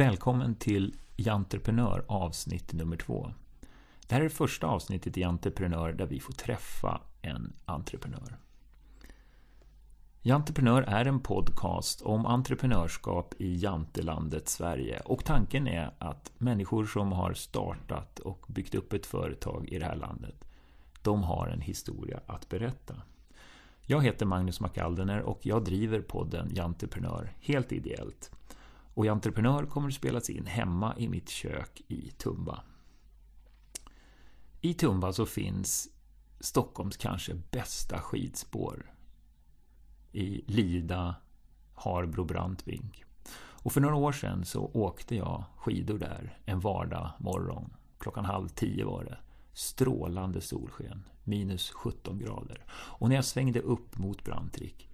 Välkommen till Jantreprenör avsnitt nummer två. Det här är det första avsnittet i Jantreprenör där vi får träffa en entreprenör. Jantreprenör är en podcast om entreprenörskap i Jantelandet Sverige och tanken är att människor som har startat och byggt upp ett företag i det här landet, de har en historia att berätta. Jag heter Magnus McAldener och jag driver podden Jantreprenör helt ideellt. Och i Entreprenör kommer att spelas in hemma i mitt kök i Tumba. I Tumba så finns Stockholms kanske bästa skidspår. I Lida, Harbro, Brantvink. Och för några år sedan så åkte jag skidor där en vardag morgon. Klockan halv tio var det. Strålande solsken, minus 17 grader. Och när jag svängde upp mot Brantvik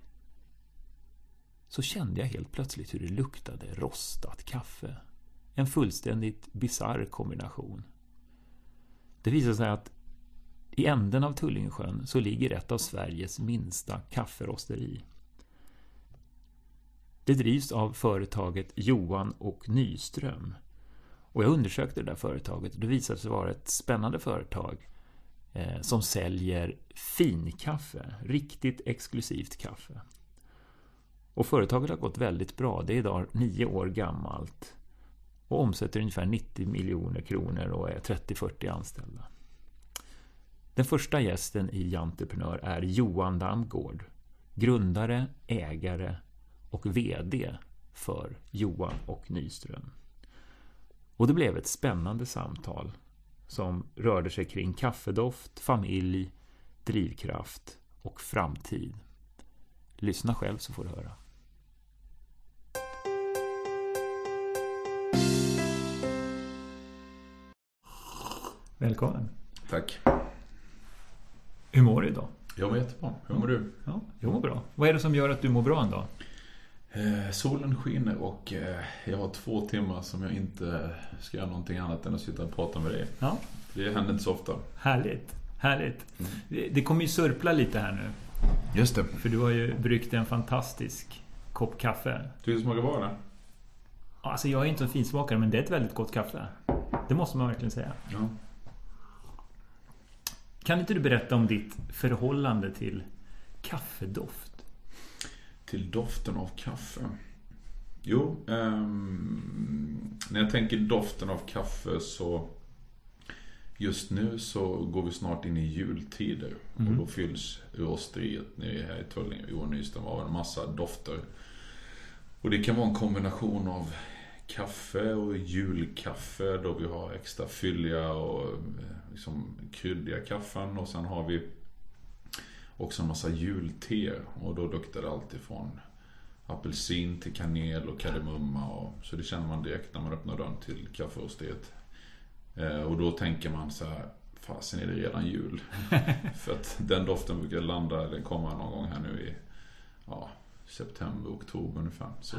så kände jag helt plötsligt hur det luktade rostat kaffe. En fullständigt bizarr kombination. Det visade sig att i änden av Tullingsjön så ligger ett av Sveriges minsta kafferosteri. Det drivs av företaget Johan och Nyström. Och jag undersökte det där företaget och det visade sig vara ett spännande företag eh, som säljer finkaffe, riktigt exklusivt kaffe. Och företaget har gått väldigt bra. Det är idag nio år gammalt. Och omsätter ungefär 90 miljoner kronor och är 30-40 anställda. Den första gästen i Janteprenör är Johan Damgård. Grundare, ägare och VD för Johan och Nyström. Och det blev ett spännande samtal som rörde sig kring kaffedoft, familj, drivkraft och framtid. Lyssna själv så får du höra. Välkommen. Tack. Hur mår du idag? Jag mår jättebra. Hur mår du? Ja, jag mår bra. Vad är det som gör att du mår bra en dag? Eh, solen skiner och eh, jag har två timmar som jag inte ska göra någonting annat än att sitta och prata med dig. Ja. Det händer inte så ofta. Härligt. Härligt. Mm. Det, det kommer ju surpla lite här nu. Just det. För du har ju bryggt en fantastisk kopp kaffe. Tycker du det smakar bra eller? Alltså jag är inte en finsmakare men det är ett väldigt gott kaffe. Det måste man verkligen säga. Ja. Kan inte du berätta om ditt förhållande till kaffedoft? Till doften av kaffe? Jo, um, när jag tänker doften av kaffe så Just nu så går vi snart in i jultider mm. och då fylls rosteriet nere här i Tullinge, Johan Nyström, av en massa dofter. Och det kan vara en kombination av kaffe och julkaffe då vi har extra fylliga och eh, liksom kryddiga kaffen och sen har vi också en massa julte och då luktar det alltid från apelsin till kanel och kardemumma och, så det känner man direkt när man öppnar dörren till kafferosteriet. Eh, och då tänker man så här, fasen är det redan jul? För att den doften brukar landa, eller komma någon gång här nu i ja, september, oktober ungefär. Så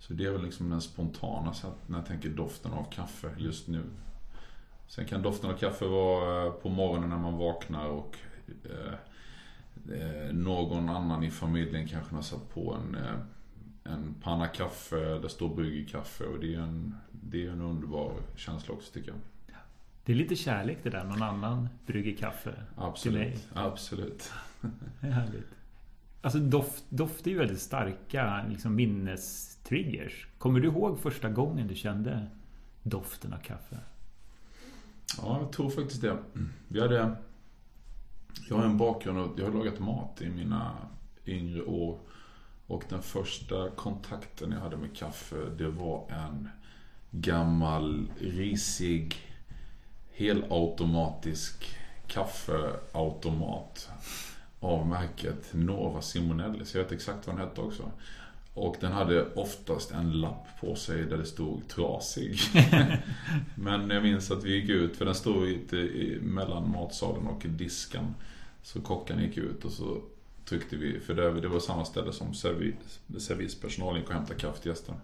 så det är väl liksom den spontana när jag tänker doften av kaffe just nu. Sen kan doften av kaffe vara eh, på morgonen när man vaknar och eh, eh, någon annan i familjen kanske har satt på en, eh, en panna kaffe, där står bryggkaffe och det är, en, det är en underbar känsla också tycker jag. Det är lite kärlek det där, någon annan brygger kaffe Absolut, till mig. Absolut. Härligt. Alltså doft, doft är ju väldigt starka liksom Triggers. Kommer du ihåg första gången du kände doften av kaffe? Ja, jag tror faktiskt det. Vi hade... Jag har en bakgrund och jag har lagat mat i mina yngre år. Och den första kontakten jag hade med kaffe, det var en gammal risig helautomatisk kaffeautomat av märket Nova Simonelli. Så jag vet exakt vad den hette också. Och den hade oftast en lapp på sig där det stod trasig. Men jag minns att vi gick ut, för den stod lite mellan matsalen och disken. Så kocken gick ut och så tryckte vi, för det, var samma ställe som servis, servispersonalen gick och hämtade kaffe till gästen.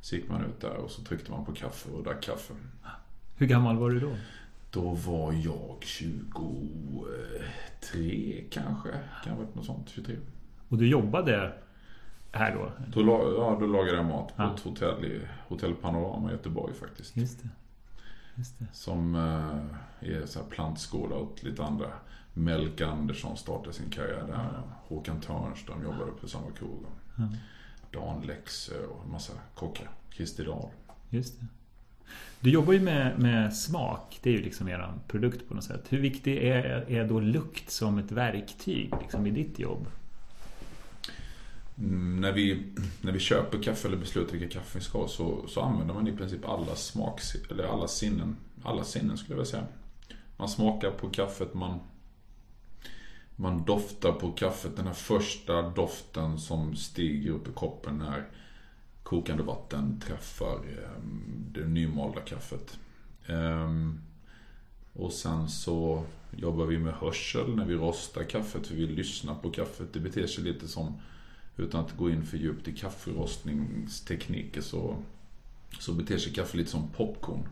Så gick man ut där och så tryckte man på kaffe och drack kaffe. Hur gammal var du då? Då var jag 23 kanske. Kan ha varit något sånt. 23. Och du jobbade här då? Då, ja, då lagade jag mat på Ja. ett hotell i Hotell Panorama i Göteborg faktiskt. Just det. Just det. Som eh, är så här plantskola åt lite andra. Melke Andersson startade sin karriär där. Håkan Törnström jobbade på samma krog. Ja. Dan Lexö och en massa kockar. Christer Dahl. Just det. Du jobbar ju med, med smak. Det är ju liksom er produkt på något sätt. Hur viktig är, är då lukt som ett verktyg liksom, i ditt jobb? Mm, när, vi, när vi köper kaffe eller beslutar vilka kaffe vi ska ha så, så använder man i princip alla smaks, eller alla sinnen. Alla sinnen skulle jag vilja säga. Man smakar på kaffet, man, man doftar på kaffet. Den här första doften som stiger upp i koppen när kokande vatten träffar ehm, det nymalda kaffet. Ehm, och sen så jobbar vi med hörsel när vi rostar kaffet. För vi lyssnar på kaffet. Det beter sig lite som utan att gå in för djupt i kafferostningstekniker så, så beter sig kaffe lite som popcorn.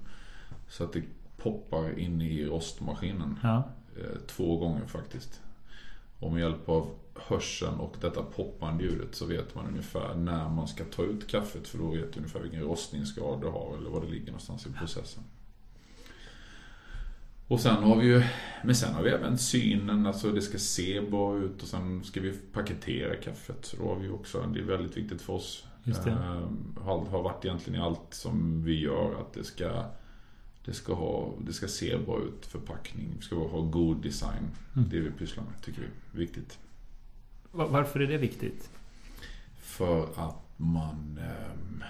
Så att det poppar in i rostmaskinen. Ja. Eh, två gånger faktiskt. Och med hjälp av hörseln och detta poppande ljudet så vet man ungefär när man ska ta ut kaffet. För då vet du ungefär vilken rostningsgrad det har eller var det ligger någonstans i processen. Och sen har vi ju, men sen har vi även synen, alltså det ska se bra ut och sen ska vi paketera kaffet. Så då har vi också, det är väldigt viktigt för oss. Just det. Eh, har, har varit egentligen i allt som vi gör att det ska det ska, ha, det ska se bra ut, förpackning, det ska ha god design. Mm. Det vi pysslar med tycker vi viktigt. Va- Varför är det viktigt? För att man ehm,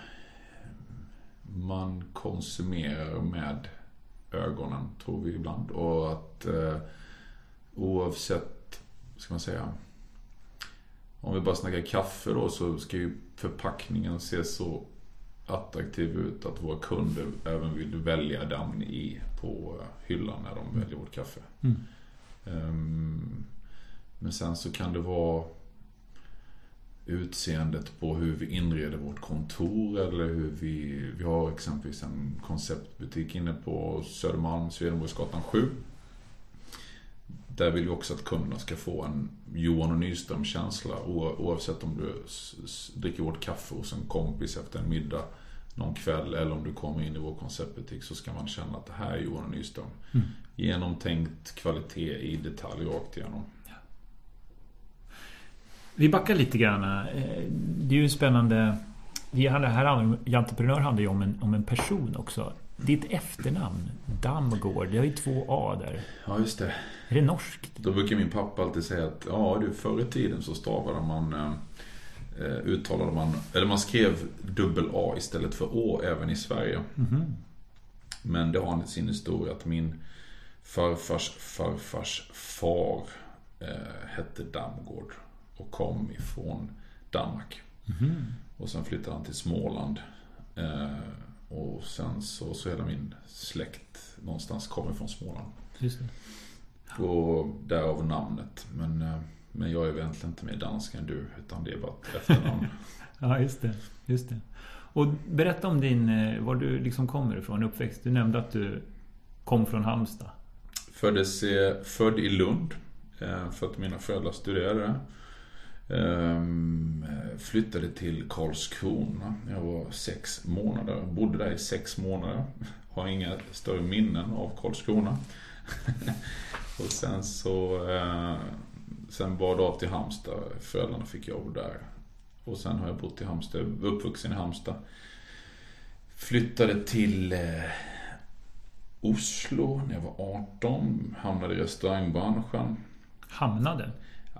Man konsumerar med ögonen, tror vi ibland. Och att eh, oavsett, ska man säga Om vi bara snackar kaffe då så ska ju förpackningen se så attraktiv ut att våra kunder även vill välja den i på hyllan när de väljer vårt kaffe. Mm. Ehm, Men sen så kan det vara utseendet på hur vi inreder vårt kontor eller hur vi... Vi har exempelvis en konceptbutik inne på Södermalm, Swedenborgsgatan 7. Där vill vi också att kunderna ska få en Johan och Nyström-känsla oavsett om du dricker vårt kaffe hos en kompis efter en middag någon kväll eller om du kommer in i vår konceptbutik så ska man känna att det här är Johan och Nyström. Mm. Genomtänkt kvalitet i detalj rakt igenom. Vi backar lite grann. Eh, Det är ju spännande. Det här, i entreprenör handlar ju om en, om en person också. Ditt efternamn, Damgård, det har ju två A där. Ja, just det. Är det norskt? Då brukar min pappa alltid säga att ja du, förr i tiden så stavade man eh, eh, uttalade man, eller man skrev dubbel A istället för Å även i Sverige. Mhm. Men det har sin historia att min farfars farfars far eh, hette Damgård och kom ifrån Danmark. Mhm. Och sen flyttade han till Småland. Eh, och sen så, så hela min släkt någonstans kommer från Småland. Just det. Och därav namnet. Men, eh, men jag är väl egentligen inte mer dansk än du, utan det är bara ett efternamn. Ja, just det. Just det. Och berätta om din, eh, var du liksom kommer ifrån, uppväxt. Du nämnde att du kom från Halmstad. Föddes, eh, född i Lund, eh, för att mina föräldrar studerade Ehm, flyttade till Karlskrona när jag var sex månader. Bodde där i sex månader. Har inga större minnen av Karlskrona. och sen så eh, Sen var det av till Halmstad. Föräldrarna fick jobb där. Och sen har jag bott i Halmstad, uppvuxen i Halmstad. Flyttade till eh, Oslo när jag var 18. Hamnade i restaurangbranschen. Hamnade.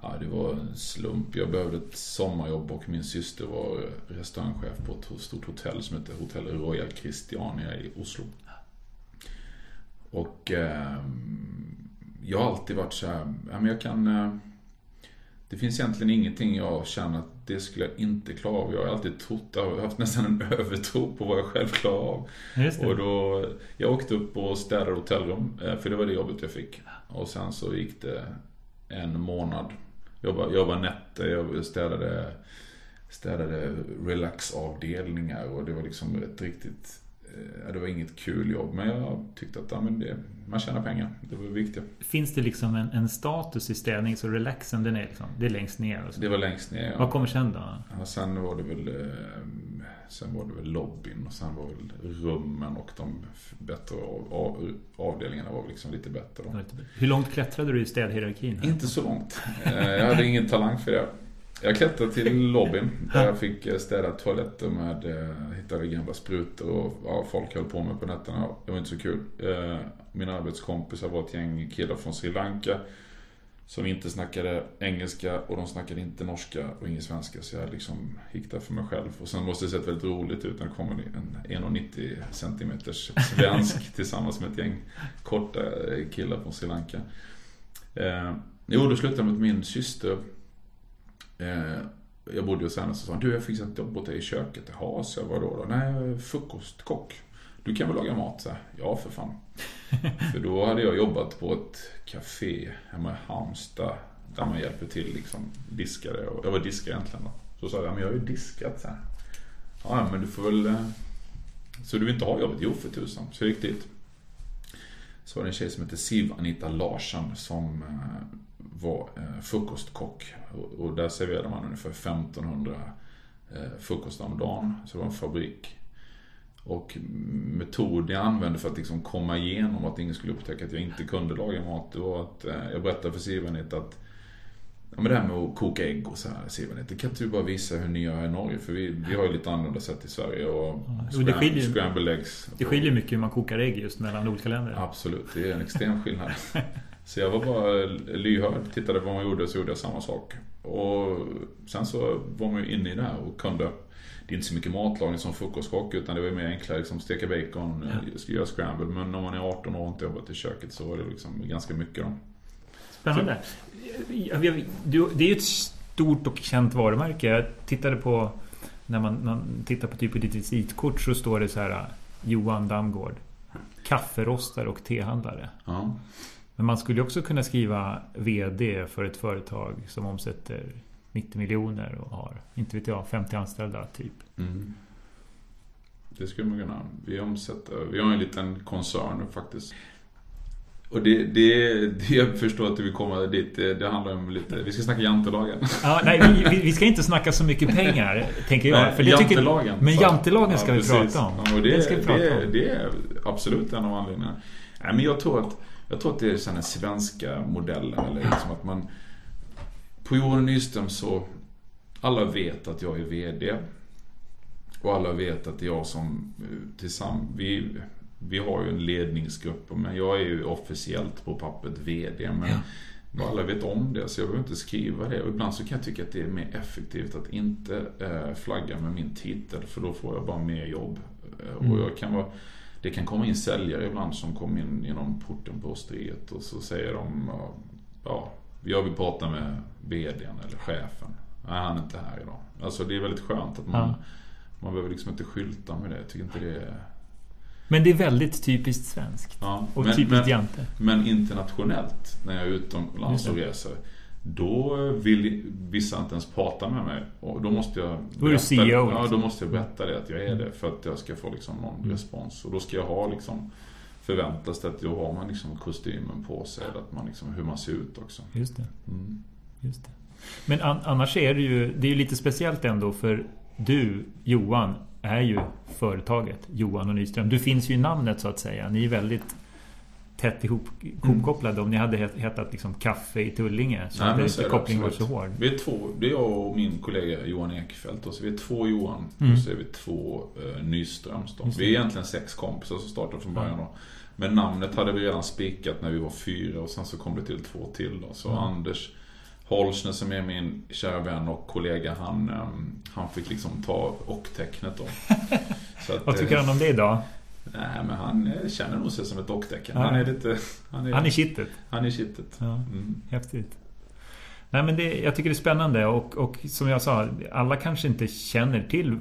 Ja, det var en slump. Jag behövde ett sommarjobb och min syster var restaurangchef på ett stort hotell som heter Hotell Royal Christiania i Oslo. Och eh, jag har alltid varit så här, ja, men jag kan... Eh, det finns egentligen ingenting jag känner att det skulle jag inte klara av. Jag har alltid trott, jag har haft nästan en övertro på vad jag själv klarar av. Och då, jag åkte upp och städade hotellrum, eh, för det var det jobbet jag fick. Och sen så gick det en månad. Jobbade, jobbade nätter, jag städade, städade relaxavdelningar och det var liksom ett riktigt det var inget kul jobb, men jag tyckte att ja, men det, man tjänar pengar. Det var viktigt. Finns det liksom en, en status i städning så relaxen den är liksom, det är längst ner? Det var längst ner, ja. Vad kommer sen då? Ja, sen var det väl eh, Sen var det väl lobbyn och sen var väl rummen och de bättre avdelningarna var liksom lite bättre. Då. Hur långt klättrade du i städhierarkin? Inte så långt. Eh, jag hade ingen talang för det. Jag klättrade till lobbyn där jag fick eh, städa toaletter med, hittade gamla sprutor och ja, folk höll på med på nätterna. Det var inte så kul. Mina arbetskompisar var ett gäng killar från Sri Lanka som inte snackade engelska och de snackade inte norska och ingen svenska. Så jag liksom gick där för mig själv. Och sen måste det sett väldigt roligt ut när det kommer en 1,90 cm svensk tillsammans med ett gäng korta killar från Sri Lanka. Eh, jo, då slutade med att min syster eh, jag bodde hos henne och så sa du jag fick ett jobb åt dig i köket. Jaha, så jag vadå då? Nej, frukostkock. Du kan väl laga mat? Så ja, för fan. för då hade jag jobbat på ett café hemma i Halmstad. Där man hjälper till liksom. Diskare. Och, jag var diskare egentligen då. Så sa jag, men jag har ju diskat så här. Ja, men du får väl... Eh, så du vill inte ha jobbet? Jo, för tusan. Så jag gick dit. Så var det en tjej som hette Siv Anita Larsson som eh, var eh, frukostkock. Och där serverade man ungefär 1500 frukostar om dagen. Så det var en fabrik. Och metoden jag använde för att liksom komma igenom att ingen skulle upptäcka att jag inte kunde laga mat, det var att eh, jag berättade för Sivanit att Ja men det här med att koka ägg och så här, Sivanit, det kan inte du bara visa hur ni gör i Norge? För vi, vi har ju lite annorlunda sätt i Sverige och scram, det skiljer, scramble eggs. Det skiljer mycket hur man kokar ägg just mellan olika länder. Absolut, det är en extrem skillnad. så jag var bara lyhörd, tittade på vad man gjorde så gjorde jag samma sak. Och sen så var man ju inne i det här och kunde det är inte så mycket matlagning som frukostkock utan det var mer enklare liksom steka bacon, ja. göra scramble. Men om man är 18 år och inte jobbat i köket så var det liksom ganska mycket då. Spännande. Det är ju ett stort och känt varumärke. Jag tittade på när man, man tittar på typ ditt visitkort så står det så här Johan Damgård. Kafferostare och tehandlare. Ja. Men man skulle också kunna skriva VD för ett företag som omsätter 90 miljoner och har, inte vet jag, 50 anställda typ. Mm. Det skulle man kunna. Vi omsätter, vi har en liten koncern faktiskt. Och det, det, det, jag förstår att du vill komma dit. Det, det handlar om lite... Vi ska snacka jantelagen. Ja, nej, vi, vi ska inte snacka så mycket pengar, tänker jag. Nej, för jantelagen. Tycker, men jantelagen ska ja, vi precis. prata om. Ja, och det, ska vi prata det, om. det är absolut en av anledningarna. Nej, men jag tror att, jag tror att det är den svenska modellen. Eller liksom att man på Johan Nyström så, alla vet att jag är VD. Och alla vet att det är jag som eh, tillsammans, vi, vi har ju en ledningsgrupp, men jag är ju officiellt på pappret VD. Men ja. alla vet om det, så jag behöver inte skriva det. Och ibland så kan jag tycka att det är mer effektivt att inte eh, flagga med min titel, för då får jag bara mer jobb. Eh, mm. Och jag kan vara, det kan komma in säljare ibland som kommer in genom porten på osteriet och så säger de, ja, jag vill prata med VDn eller chefen. Nej, han är inte här idag. Alltså det är väldigt skönt att man, ja. man behöver liksom inte skylta med det. Jag tycker inte det är... Men det är väldigt typiskt svenskt. Ja, och men, typiskt Jante. Men internationellt, när jag är utomlands och reser. Då vill vissa inte ens prata med mig. Och då måste jag berätta, CEO. Ja, liksom. då måste jag berätta det att jag är det. För att jag ska få liksom någon mm. respons. Och då ska jag ha liksom förväntas det att då har man liksom kostymen på sig. Att man liksom, hur man ser ut också. Just det. Mm. Just det. Men an annars är det ju, det är ju lite speciellt ändå för du, Johan, är ju företaget Johan och Nyström. Du finns ju i namnet så att säga. Ni är väldigt tätt ihop, ihopkopplade. Mm. Om ni hade hetat liksom Kaffe i Tullinge så Nej, hade inte kopplingen varit så hård. Vi är två, det är jag och min kollega Johan Ekfeldt. Och så vi är två Johan mm. och så är vi två uh, Nyströms. Vi är egentligen sex kompisar som startade från början. Då. Men namnet hade vi redan spikat när vi var fyra och sen så kom det till två till då. Så mm. Anders Holsner som är min kära vän och kollega han, ehm, han fick liksom ta och-tecknet då. Att, Vad tycker han om det idag? Nej men han eh, känner nog sig som ett och-tecken. Ja. Han är lite... Han är, han är kittet. Han är kittet. Ja, mm. Häftigt. Nej men det, jag tycker det är spännande och, och som jag sa, alla kanske inte känner till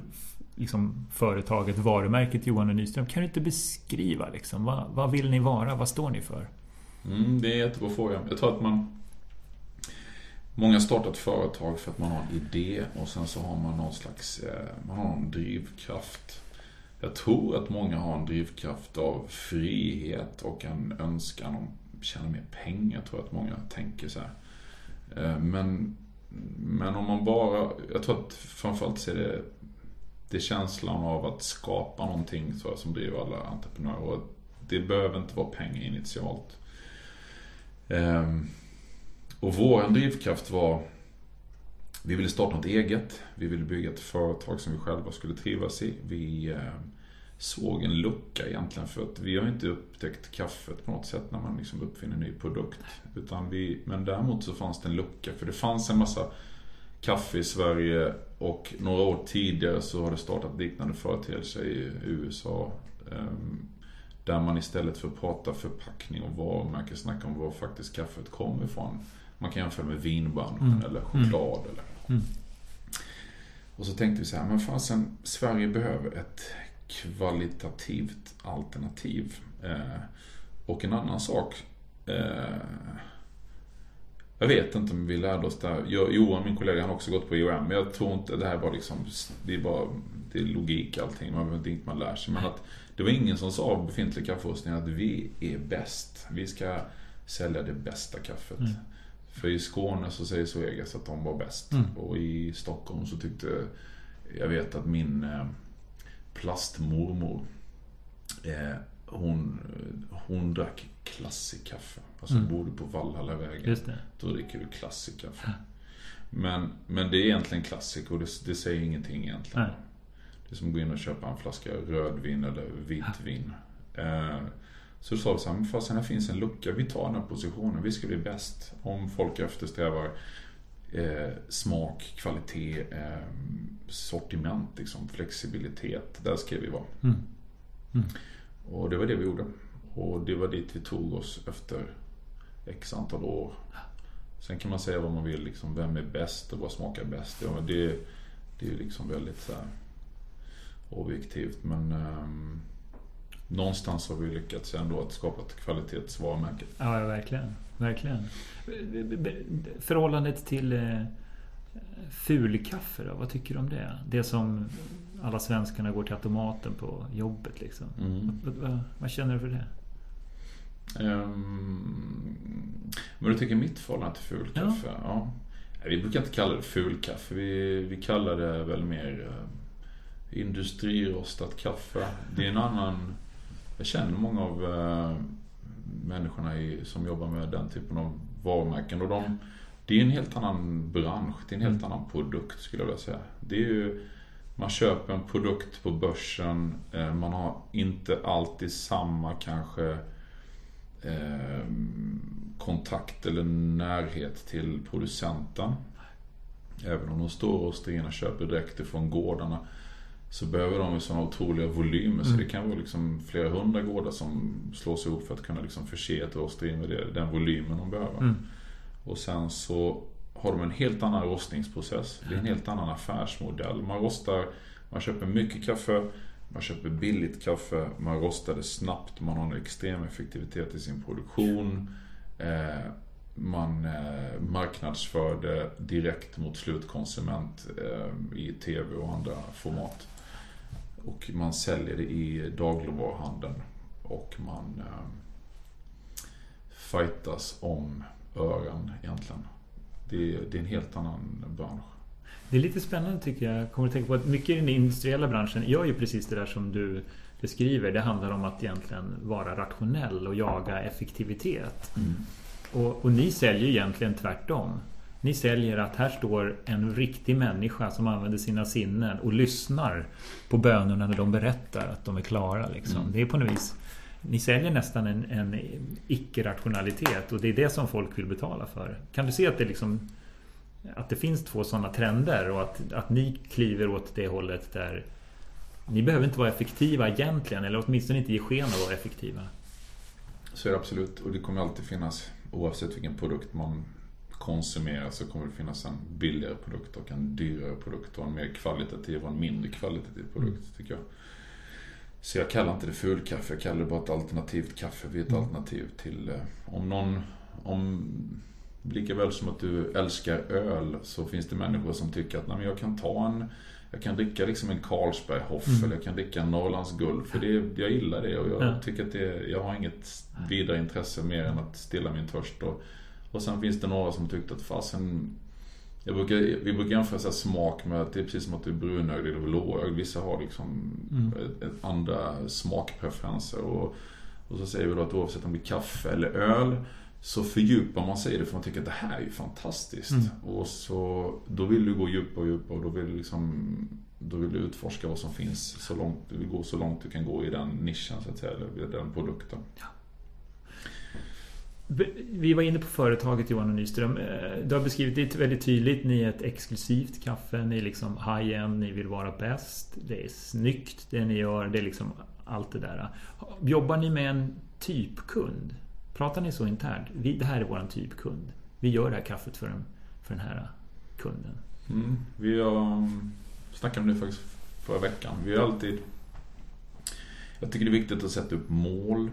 liksom, företaget, varumärket Johan och Nyström. Kan du inte beskriva liksom, vad, vad vill ni vara? Vad står ni för? Mm, det är en jättebra fråga. Jag tror att man Många startar ett företag för att man har en idé och sen så har man någon slags eh, man har någon drivkraft. Jag tror att många har en drivkraft av frihet och en önskan om att tjäna mer pengar. Tror Jag att många tänker så här. Eh, men, men om man bara, jag tror att framförallt så är det, det är känslan av att skapa någonting så som driver alla entreprenörer. Och det behöver inte vara pengar initialt. Eh, och vår drivkraft var vi ville starta något eget. Vi ville bygga ett företag som vi själva skulle trivas i. Vi eh, såg en lucka egentligen för att vi har inte upptäckt kaffet på något sätt när man liksom uppfinner en ny produkt. Utan vi, men däremot så fanns det en lucka för det fanns en massa kaffe i Sverige och några år tidigare så har det startat liknande företeelser i USA. Ehm, där man istället för att prata förpackning och varumärke snackar om var faktiskt kaffet kommer ifrån. Man kan jämföra med vinbranschen mm. eller choklad mm. eller Mm. Och så tänkte vi så här, men fasen, Sverige behöver ett kvalitativt alternativ. Eh, och en annan sak. Eh, jag vet inte om vi lärde oss det här. Johan, min kollega, han har också gått på IOM. Men jag tror inte det här var liksom, det är bara, det är logik allting. Man behöver inte man lär sig. Men att det var ingen som sa befintlig kaffeforskning att vi är bäst. Vi ska sälja det bästa kaffet. Mm. För i Skåne så säger Svegas att de var bäst. Mm. Och i Stockholm så tyckte jag vet att min eh, plastmormor eh, hon, hon drack klassikkaffe. Alltså mm. bodde på Valhallavägen. Just det. Då dricker du klassikkaffe. Men, men det är egentligen klassik och det, det säger ingenting egentligen. Nej. Det är som att gå in och köpa en flaska rödvin eller vitvin. Eh, så sa vi så här, fasen här finns en lucka, vi tar den här positionen, vi ska bli bäst. Om folk eftersträvar eh, smak, kvalitet, eh, sortiment, liksom, flexibilitet. Där ska vi vara. Mm. Mm. Och det var det vi gjorde. Och det var dit vi tog oss efter x antal år. Sen kan man säga vad man vill, liksom, vem är bäst och vad smakar bäst? Ja, det, det är liksom väldigt så här, objektivt. Men um, någonstans har vi lyckats ändå att skapa ett kvalitetsvarumärke. Ja, verkligen. Verkligen. Förhållandet till eh, fulkaffe då, vad tycker du om det? Det som alla svenskarna går till automaten på jobbet liksom. Mm. Vad, vad, vad, känner du för det? Um, men du tycker mitt förhållande till fulkaffe? Ja. ja. Vi brukar inte kalla det fulkaffe. Vi, vi kallar det väl mer uh, industrirostat kaffe. Det är en annan jag känner många av äh, människorna i, som jobbar med den typen av varumärken. Och de, det är en helt annan bransch, det är en helt mm. annan produkt skulle jag vilja säga. Det är ju, man köper en produkt på börsen, äh, man har inte alltid samma kanske äh, kontakt eller närhet till producenten. Även om de står och och köper direkt ifrån gårdarna så behöver de ju sådana otroliga volymer. Mm. Så det kan vara liksom flera hundra gårdar som slås ihop för att kunna liksom förse ett rosteri med det, den volymen de behöver. Mm. Och sen så har de en helt annan rostningsprocess. Det är en helt annan affärsmodell. Man rostar, man köper mycket kaffe, man köper billigt kaffe, man rostar det snabbt, man har en extrem effektivitet i sin produktion. Eh, man eh, marknadsför det direkt mot slutkonsument eh, i TV och andra format. Och man säljer det i dagligvaruhandeln. Och man eh, fightas om ören egentligen. Det, det är en helt annan bransch. Det är lite spännande tycker jag. Kommer att tänka på att mycket i den industriella branschen gör ju precis det där som du beskriver. Det handlar om att egentligen vara rationell och jaga effektivitet. Mm. Och, och, ni säljer egentligen tvärtom. Ni säljer att här står en riktig människa som använder sina sinnen och lyssnar på bönerna när de berättar att de är klara. Liksom. Mm. Det är på något vis ni säljer nästan en, en icke-rationalitet och det är det som folk vill betala för. Kan du se att det, liksom, att det finns två sådana trender och att, att ni kliver åt det hållet där ni behöver inte vara effektiva egentligen eller åtminstone inte ge sken av att vara effektiva? Så är det absolut och det kommer alltid finnas oavsett vilken produkt man konsumerar så kommer det finnas en billigare produkt och en dyrare produkt och en mer kvalitativ och en mindre kvalitativ produkt mm. tycker jag. Så jag kallar inte det fulkaffe, jag kallar det bara ett alternativt kaffe. Vi är ett mm. alternativ till eh, om någon, om lika väl som att du älskar öl så finns det människor som tycker att Nej, jag kan ta en, jag kan dricka liksom en Carlsberg Hoff Mm. eller jag kan dricka en Norrlands Guld. För det, jag gillar det och jag Ja. tycker att det, jag har inget vidare intresse mer än att stilla min törst. Och, och sen finns det några som tyckte att fasen jag brukar, vi brukar jämföra så smak med att det är precis som att du är brunögd eller blåögd. Vissa har liksom Mm. ett, ett andra smakpreferenser. Och, och så säger vi då att oavsett om det är kaffe eller öl så fördjupar man sig i det för man tycker att det här är ju fantastiskt. Mm. Och så, då vill du gå djupare och djupare och då vill du liksom då vill du utforska vad som finns så långt, du vill gå så långt du kan gå i den nischen så att säga, eller i den produkten. Vi var inne på företaget Johan och Nyström. Eh, du har beskrivit det väldigt tydligt. Ni är ett exklusivt kaffe. Ni är liksom high-end. Ni vill vara bäst. Det är snyggt det ni gör. Det är liksom allt det där. Jobbar ni med en typkund? Pratar ni så internt? Vi, det här är våran typkund. Vi gör det här kaffet för den, för den här kunden. Mm. Vi har um, om det faktiskt förra veckan. Vi har alltid... Jag tycker det är viktigt att sätta upp mål.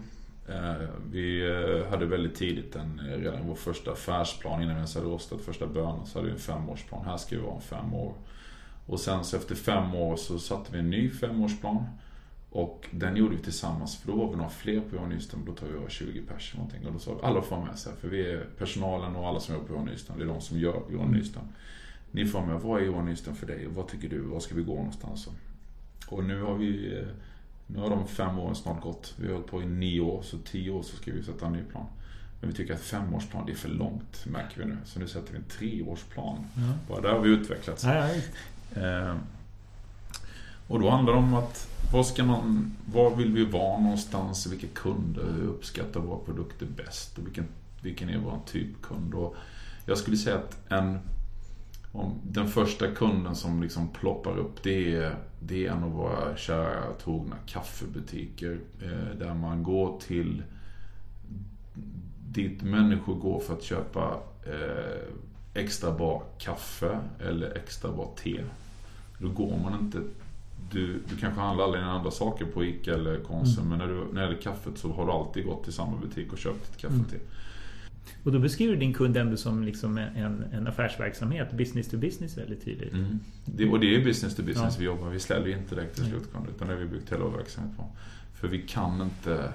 Eh, vi eh, hade väldigt tidigt en, eh, redan vår första affärsplan innan vi ens hade rostat första bönan så hade vi en femårsplan. Här ska vi vara om fem år. Och sen så efter fem år så satte vi en ny femårsplan. Och den gjorde vi tillsammans för då var vi några fler på Johan Nyström. Då tar vi över 20 pers eller någonting. Och då sa vi alla får vara med sig. För vi är personalen och alla som jobbar på Johan Nyström. Det är de som gör Johan Nyström. Ni får med, vad är Johan Nyström för dig? Vad tycker du? Var ska vi gå någonstans? Och nu har vi nu har de fem åren snart gått. Vi har hållit på i nio år, så tio år så ska vi sätta en ny plan. Men vi tycker att femårsplan, det är för långt, märker vi nu. Så nu sätter vi en treårsplan. Ja. Bara där har vi utvecklats. Ja, Eh, och då handlar det om att vad ska man, var vill vi vara någonstans? Vilka kunder uppskattar våra produkter bäst? Och vilken, vilken är vår typkund? Och jag skulle säga att en, den första kunden som liksom ploppar upp det är, det är en av våra kära trogna kaffebutiker. Eh, där man går till dit människor går för att köpa eh, extra bra kaffe eller extra bra te. Då går man inte... Du, du kanske handlar alla dina andra saker på ICA eller Konsum men när, du, när det gäller kaffet så har du alltid gått till samma butik och köpt ditt kaffe Mm. Och då beskriver du din kund ändå som liksom en, en affärsverksamhet. Business to business väldigt tydligt. Mm. Det, och det är business to business Ja. vi jobbar Vi säljer inte direkt till slutkund utan det har vi byggt hela vår verksamhet på. För vi kan inte...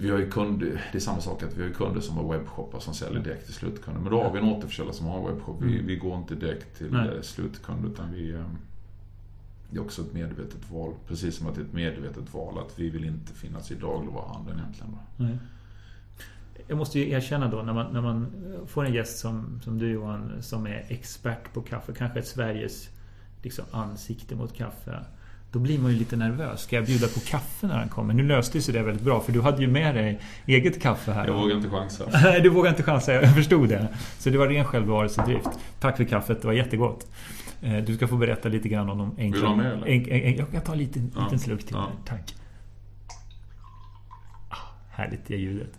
Vi har ju kunder, det är samma sak att vi har kunder som har webbshoppar som säljer direkt till slutkunder. Men då har vi en återförsäljare som har en webbshop. Vi, Mm. vi går inte direkt till Nej. eh, slutkund utan vi... eh, Det är också ett medvetet val. Precis som att det är ett medvetet val att vi vill inte finnas i dagligvaruhandeln egentligen. Då. Nej. Jag måste ju erkänna då när man, när man får en gäst som, som du Johan som är expert på kaffe, kanske ett Sveriges liksom, ansikte mot kaffe. Då blir man ju lite nervös. Ska jag bjuda på kaffe när han kommer? Nu löste sig det väldigt bra för du hade ju med dig eget kaffe här. Jag vågar inte chansa. Nej, du vågar inte chansa. Jag förstod det. Så det var ren självbevarelsedrift. Tack för kaffet. Det var jättegott. Eh, Du ska få berätta lite grann om de enkla... Vill du ha mer, eller? En, en, en, jag kan ta en liten, Ja, liten slurk till. ja. Tack. Ah, härligt det ljudet.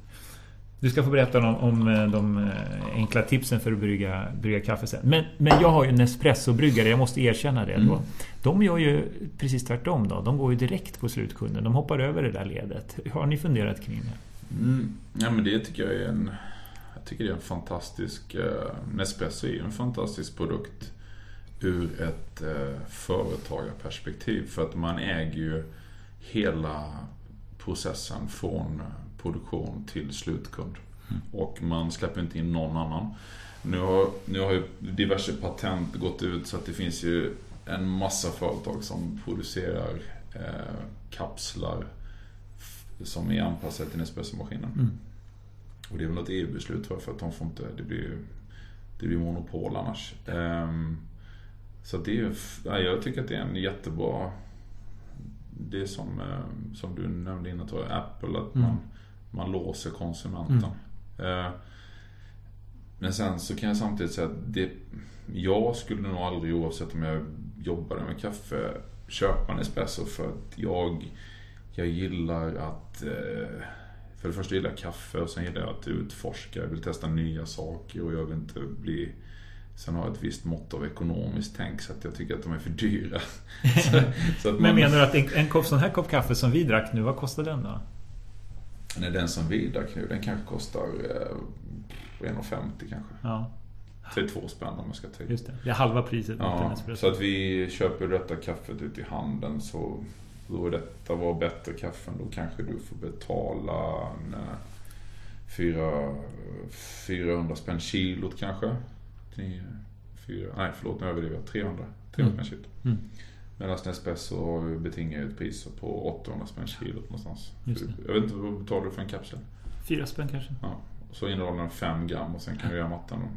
Du ska få berätta om, om eh, de eh, enkla tipsen för att brygga, brygga kaffe sen. Men, men jag har ju en Nespresso-bryggare, jag måste erkänna det. Mm. Då. De gör ju precis tvärtom. Då. De går ju direkt på slutkunden. De hoppar över det där ledet. Har ni funderat kring det? Mm. Ja, men det tycker jag är en... Jag tycker det är en fantastisk... Eh, Nespresso är ju en fantastisk produkt ur ett eh, företagarperspektiv. För att man äger ju hela processen från produktion till slutkund. Och man släpper inte in någon annan. Nu har, nu har ju diverse patent gått ut så att det finns ju en massa företag som producerar eh, kapslar som är anpassade till Nespresso-maskinen. Mm. Och det är väl något EU-beslut jag, för att de får inte, det blir, det blir monopol annars. Ehm, så det är jag tycker att det är en jättebra, det är som, eh, som du nämnde innan, tror jag, Apple, att Mm. man, man låser konsumenten. Eh, men sen så kan jag samtidigt säga att det, jag skulle nog aldrig oavsett om jag jobbade med kaffe köpa en espresso för att jag, jag gillar att eh, för det första gillar jag kaffe och sen gillar jag att utforska. Jag vill testa nya saker och jag vill inte bli Sen har jag ett visst mått av ekonomiskt tänk så att jag tycker att de är för dyra. så, så att Men man, menar du att en, en kopp, sån här kopp kaffe som vi drack nu, vad kostar den då? Nej, den som vi drack nu, den kanske kostar eh, 1,50 kanske. Ja. 32 spänn om jag ska ta. Just det, det är halva priset Ja, så att vi köper detta kaffet ute i handeln så då detta var bättre kaffen då kanske du får betala en, eh, fyra, 400 spänn kilot kanske. Tre, fyra, nej förlåt nu överdriver jag. 300, 300 spänn kilot. Mm. Medan Nespresso betingar ju ett pris på 800 spänn kilot någonstans. Jag vet inte, vad betalar du för en kapsel? Fyra spänn kanske? Ja. Så innehåller den 5 gram och sen kan du göra matten då.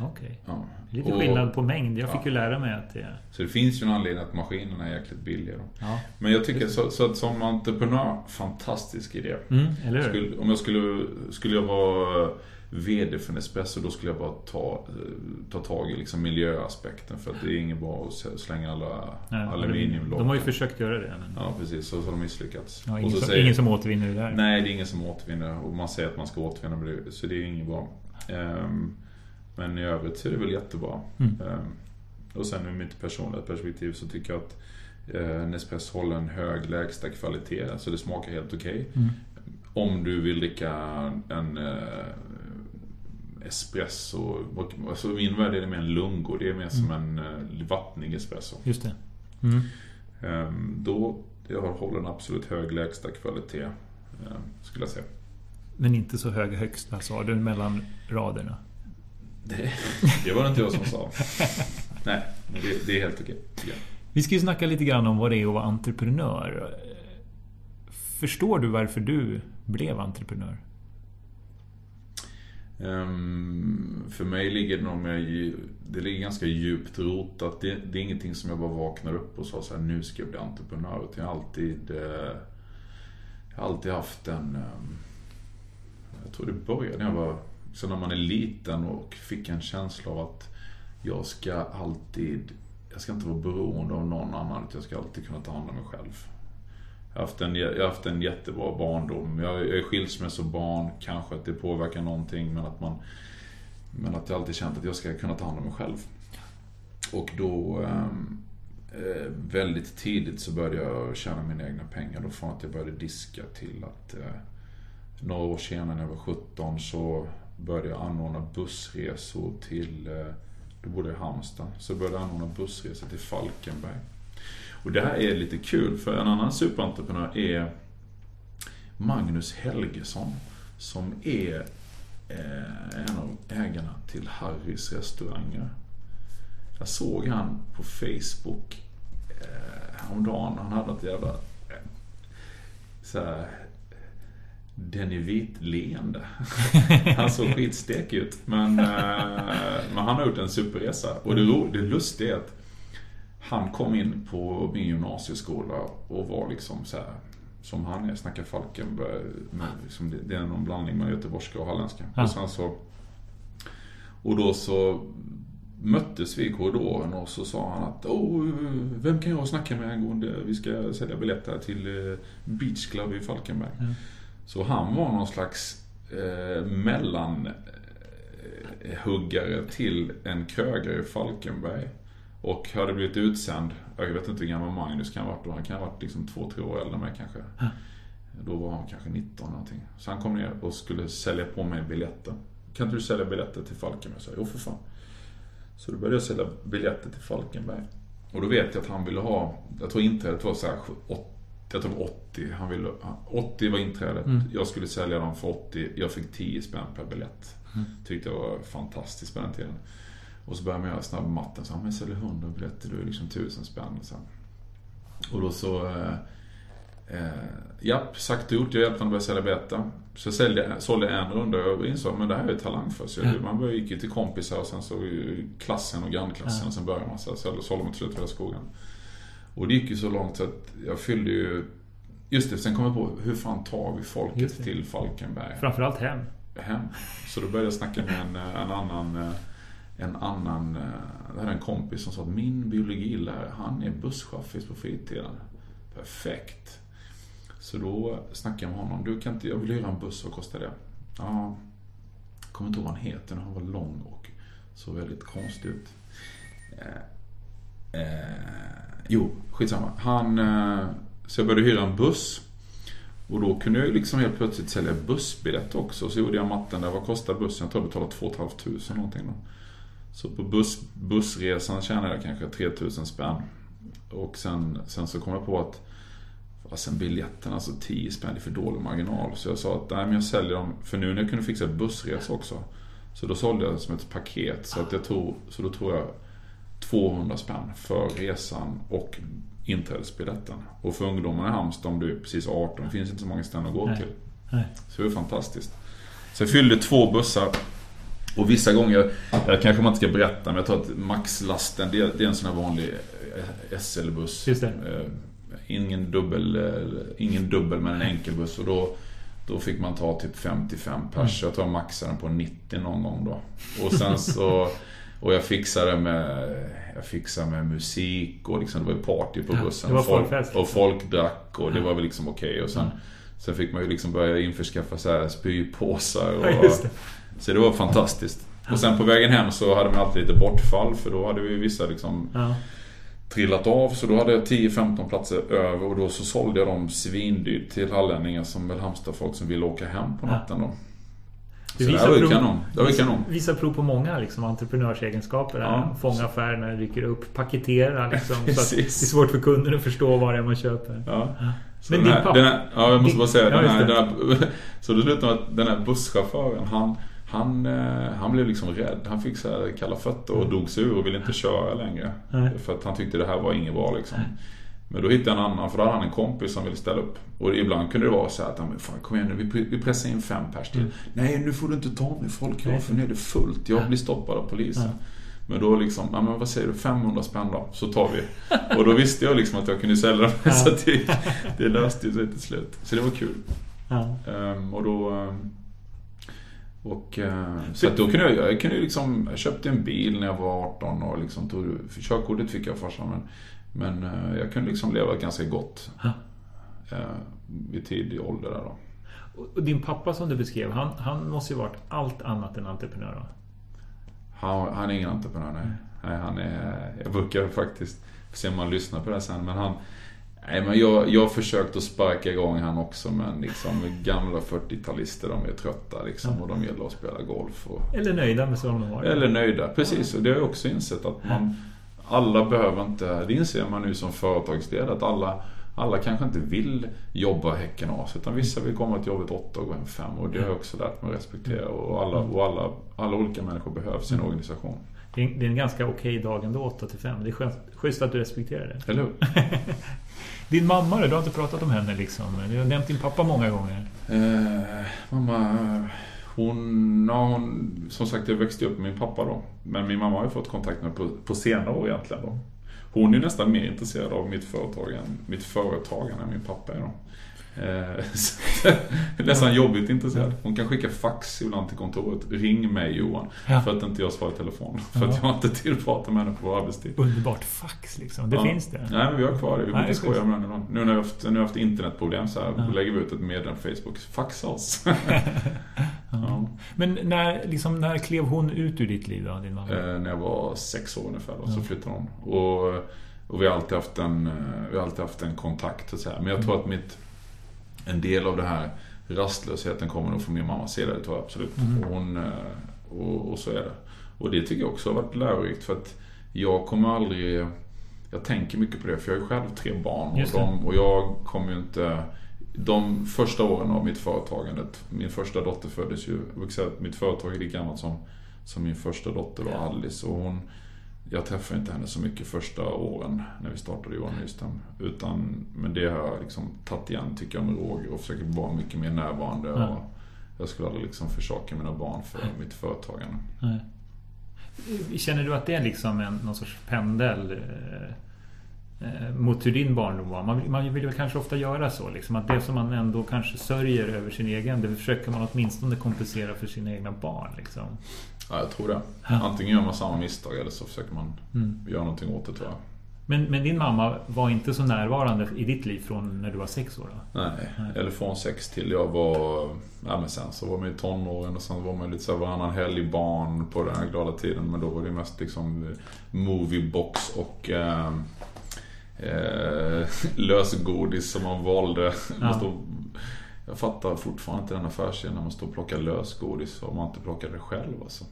Okej. Ja. Lite Och- skillnad på mängd. Jag fick Ja. ju lära mig att det. Så det finns ju en anledning att maskinerna är jäkligt billiga då. Ja. Men jag tycker så, så att som entreprenör, fantastisk idé. Mm, eller hur? Skulle, om jag skulle, skulle jag vara VD för Nespresso då skulle jag bara ta, eh, ta tag i liksom miljöaspekten för att det är inget bra att slänga alla Nej, aluminiumlock. De har ju försökt göra det. Men... Ja precis, så har de misslyckats. Ja, Och ingen, så som, säger- ingen som återvinner det där. Nej, det är ingen som återvinner och man säger att man ska återvinna det- så det är inget bra. Ehm, men i övrigt så är det väl jättebra. Mm. Ehm, och sen ur mitt personliga perspektiv så tycker jag att eh, Nespresso håller en hög lägsta kvalitet. Alltså det smakar helt okej. Mm. Om du vill dricka en eh, espresso. Alltså min värld är det mer en lungo. Det är mer som en eh, vattnig espresso. Just det. Mm. Ehm, då jag håller en absolut hög lägsta kvalitet. ehm, skulle jag säga. Men inte så hög högsta sa du mellan raderna. Det, det var det inte jag som sa. Nej, det, det är helt okej. Ja. Vi ska ju snacka lite grann om vad det är att vara entreprenör. Förstår du varför du blev entreprenör? Ehm, för mig ligger det nog mer, det ligger ganska djupt rotat. Det, det är ingenting som jag bara vaknar upp och sa så här, nu ska jag bli entreprenör. Utan jag har alltid, eh, jag har alltid haft en, ehm, jag tror det började när jag var, Sen när man är liten och fick en känsla av att jag ska alltid, jag ska inte vara beroende av någon annan. Utan jag ska alltid kunna ta hand om mig själv. Jag har haft en, jag har haft en jättebra barndom. Jag är skilsmässobarn, kanske att det påverkar någonting men att man Men att jag alltid känt att jag ska kunna ta hand om mig själv. Och då ehm, eh, väldigt tidigt så började jag tjäna mina egna pengar. Då från att jag började diska till att eh, några år senare när jag var 17 så började jag anordna bussresor till, eh, då bodde jag i Halmstad, så började jag anordna bussresor till Falkenberg. Och det här är lite kul för en annan superentreprenör är Magnus Helgesson som är eh, en av ägarna till Harrys restauranger. Jag såg han på Facebook eh, häromdagen. Han hade ett jävla eh, så här, Denny Vit-leende. Han såg skitstek ut. Men, men han har gjort en superresa. Och det, ro, det lustiga är att han kom in på min gymnasieskola och var liksom så här som han är, snackar Falkenberg. Liksom, det, det är någon blandning med göteborgska och halländska. Ja. Och sen så och då så möttes vi i korridoren och så sa han att oh, vem kan jag snacka med angående vi ska sälja biljetter till eh, Beach Club i Falkenberg. Ja. Så han var någon slags eh, mellan eh, till en krögare i Falkenberg. Och hade blivit utsänd, jag vet inte hur gammal Magnus kan ha varit då, han kan ha varit liksom två, tre år äldre än mig kanske. Då var han kanske 19 någonting. Så han kom ner och skulle sälja på mig biljetter. Kan inte du sälja biljetter till Falkenberg? Jag sa, jo för fan. Så då började jag sälja biljetter till Falkenberg. Och då vet jag att han ville ha, jag tror inträdet var så här, åt- jag tror det var 80. Han ville, 80 var inträdet. Mm. Jag skulle sälja dem för 80. Jag fick 10 spänn per biljett. Mm. Tyckte jag var fantastiskt på den tiden. Och så började jag göra snabb matten. Så men jag säljer 100 biljetter, då är det liksom 1000 spänn. Så. Och då så... Eh, eh, japp, sagt och gjort. Jag hjälpte honom att börja sälja biljetter. Så jag sålde, sålde en runda och insåg men det här är ju talang för. Så Ja. Man började, gick ju till kompisar och sen så klassen och grannklassen. Ja. Och sen började man så här, så sålde man till slut hela skogen. Och det gick ju så långt så att jag fyllde ju... Just det, sen kom jag på hur fan tar vi folket till Falkenberg? Framförallt hem. hem. Så då började jag snacka med en, en annan, eh, en annan, jag det här är en kompis som sa att min biologilärare, han är busschaffis på fritiden. Perfekt. Så då snackade jag med honom. Du kan inte, jag vill hyra en buss, vad kostar det? Ja, jag kommer inte ihåg vad han heter, han var lång och såg väldigt konstig ut. Eh, eh, jo, skitsamma. Han, eh, så jag började hyra en buss. Och då kunde jag ju liksom helt plötsligt sälja bussbiljett också. Så gjorde jag matten där. Vad kostar bussen? Jag tror jag betalade 2 500 någonting då. Så på buss, bussresan tjänade jag kanske 3000 spänn. Och sen, sen så kom jag på att Sen biljetten, alltså 10 spänn, det är för dålig marginal. Så jag sa att nej, men jag säljer dem, för nu när jag kunde fixa bussresa också. Så då sålde jag det som ett paket. Så, att jag tog, så då tror jag 200 spänn för resan och inträdesbiljetten. Och för ungdomarna i Halmstad, om du är precis 18, det finns inte så många ställen att gå Nej. till. Nej. Så det var fantastiskt. Så jag fyllde två bussar. Och vissa gånger, jag kanske man inte ska berätta, men jag tror att maxlasten, det det är en sån här vanlig eh, SL-buss. Just det. Eh, Ingen dubbel, eh, ingen dubbel men en enkelbuss. Och då, då fick man ta typ 55 pers. Jag tror jag maxade den på 90 någon gång då. Och sen så... Och jag fixade med, jag fixade med musik och liksom, det var ju party på Ja, bussen. och, folk, och folk drack och det var väl liksom okej. Och sen, Ja. sen fick man ju liksom börja införskaffa så här spypåsar. Och, Ja. Så det var fantastiskt. Och sen på vägen hem så hade man alltid lite bortfall för då hade vi vissa liksom Ja. trillat av. Så då hade jag 10-15 platser över och då så sålde jag dem svindyrt till hallänningar som väl Halmstad-folk som ville åka hem på natten då. Du Så det visar här var prov- kanon. Det ju kanon. Visar prov på många liksom, entreprenörsegenskaper. Ja. Fånga affärer när det dyker upp. Paketera liksom. så att det är svårt för kunden att förstå vad det är man köper. Ja. Så Men din pappa- ja, jag måste bara säga. Ja, Den här, det. den här, så det slutade med att den här busschauffören, han, han, eh, han blev liksom rädd. Han fick så här kalla fötter och dog sig ur och ville inte köra längre. Nej. För att han tyckte det här var inget bra liksom. Men då hittade jag en annan, för då hade han en kompis som ville ställa upp. Och ibland kunde det vara så här att, "Ja, men fan, kom igen nu, vi, vi pressar in fem pers till. Mm. Nej, nu får du inte ta mig folk, Nej. jag för nu är det fullt. Jag blir stoppad av polisen. Ja. Men då liksom, ja men vad säger du, 500 spänn då, så tar vi. Och då visste jag liksom att jag kunde sälja dem. Ja. Så det, det löste sig till slut. Så det var kul. Ja. Ehm, och då... ehm, och, eh, så att då kunde jag, jag kunde liksom, jag köpte en bil när jag var 18 och liksom tog, för körkortet fick jag av farsan men, men eh, jag kunde liksom leva ganska gott eh, vid tidig ålder där då. Och- din pappa som du beskrev, han, han måste ju varit allt annat än entreprenör va? Han, han är ingen entreprenör, nej. nej. han är, jag brukar faktiskt, får se om man lyssnar på det sen, men han Nej men jag, jag har försökt att sparka igång han också men liksom gamla 40-talister de är trötta liksom och de gillar att spela golf. Och, Eller nöjda med som de har eller nöjda, precis. Och det har jag också insett att man Alla behöver inte, det inser man nu som företagsledare att alla alla kanske inte vill jobba häcken av sig utan vissa vill komma till jobbet åtta och gå hem fem och det har jag också lärt mig att respektera och alla, och alla, alla olika människor behövs i en organisation. Det är, det är en ganska okej dag ändå, 8 till 5. Det är skönt, schysst att du respekterar det. Eller hur? Din mamma då? Du har inte pratat om henne liksom. Du har nämnt din pappa många gånger. Eh, mamma, hon, ja, hon, som sagt jag växte upp med min pappa då. Men min mamma har jag fått kontakt med på, på senare år egentligen då. Hon är nästan mer intresserad av mitt företag än, mitt företagande än min pappa är då. nästan jobbigt intresserad. Hon kan skicka fax ibland till kontoret. Ring mig Johan. Ja. För att inte jag svarar i telefon. För Ja. att jag inte prata med henne på arbetstid. Underbart fax liksom. Det Ja. finns det. Nej men vi har kvar det. Vi Nej, brukar skoja med ibland. Nu när jag har haft, nu har jag haft internetproblem så här, då lägger vi ut ett meddelande på Facebook. Faxa oss. Men när, liksom, när klev hon ut ur ditt liv då, din mamma? Eh, när jag var sex år ungefär då, så flyttade hon. Och, och vi har alltid haft en, eh, vi har alltid haft en kontakt. Så att säga. Men jag tror att mitt, en del av det här rastlösheten kommer nog från min mammas sida. Det tror jag absolut. Mm. Och, hon, eh, och, och så är det. Och det tycker jag också har varit lärorikt. För att jag kommer aldrig... Jag tänker mycket på det, för jag har ju själv tre barn. Och, de, och jag kommer ju inte... De första åren av mitt företagande, min första dotter föddes ju, jag brukar säga att mitt företag är lika gammalt som, som min första dotter då, Alice. Och hon, jag träffade inte henne så mycket första åren när vi startade Johan Nyström. Utan, men det har jag liksom tagit igen tycker jag med råge och försöker vara mycket mer närvarande. Ja. Och jag skulle aldrig liksom försaka mina barn för mitt företagande. Känner du att det är liksom en, någon sorts pendel eh, mot hur din barndom var? Man, man vill ju kanske ofta göra så. Liksom, att det som man ändå kanske sörjer över sin egen, det försöker man åtminstone kompensera för sina egna barn. Liksom. Ja, jag tror det. Antingen gör man samma misstag eller så försöker man Mm. göra någonting åt det tror jag. Men, men din mamma var inte så närvarande i ditt liv från när du var sex år? Då? Nej, Nej. eller från sex till jag var... Ja men sen så var man i tonåren och sen var man lite så här varannan helg barn på den här glada tiden. Men då var det mest liksom moviebox och eh, eh, lösgodis som man valde. Ja. Man stod Jag fattar fortfarande inte den affärsidén när man står och plockar lösgodis och man inte plockar det själv alltså.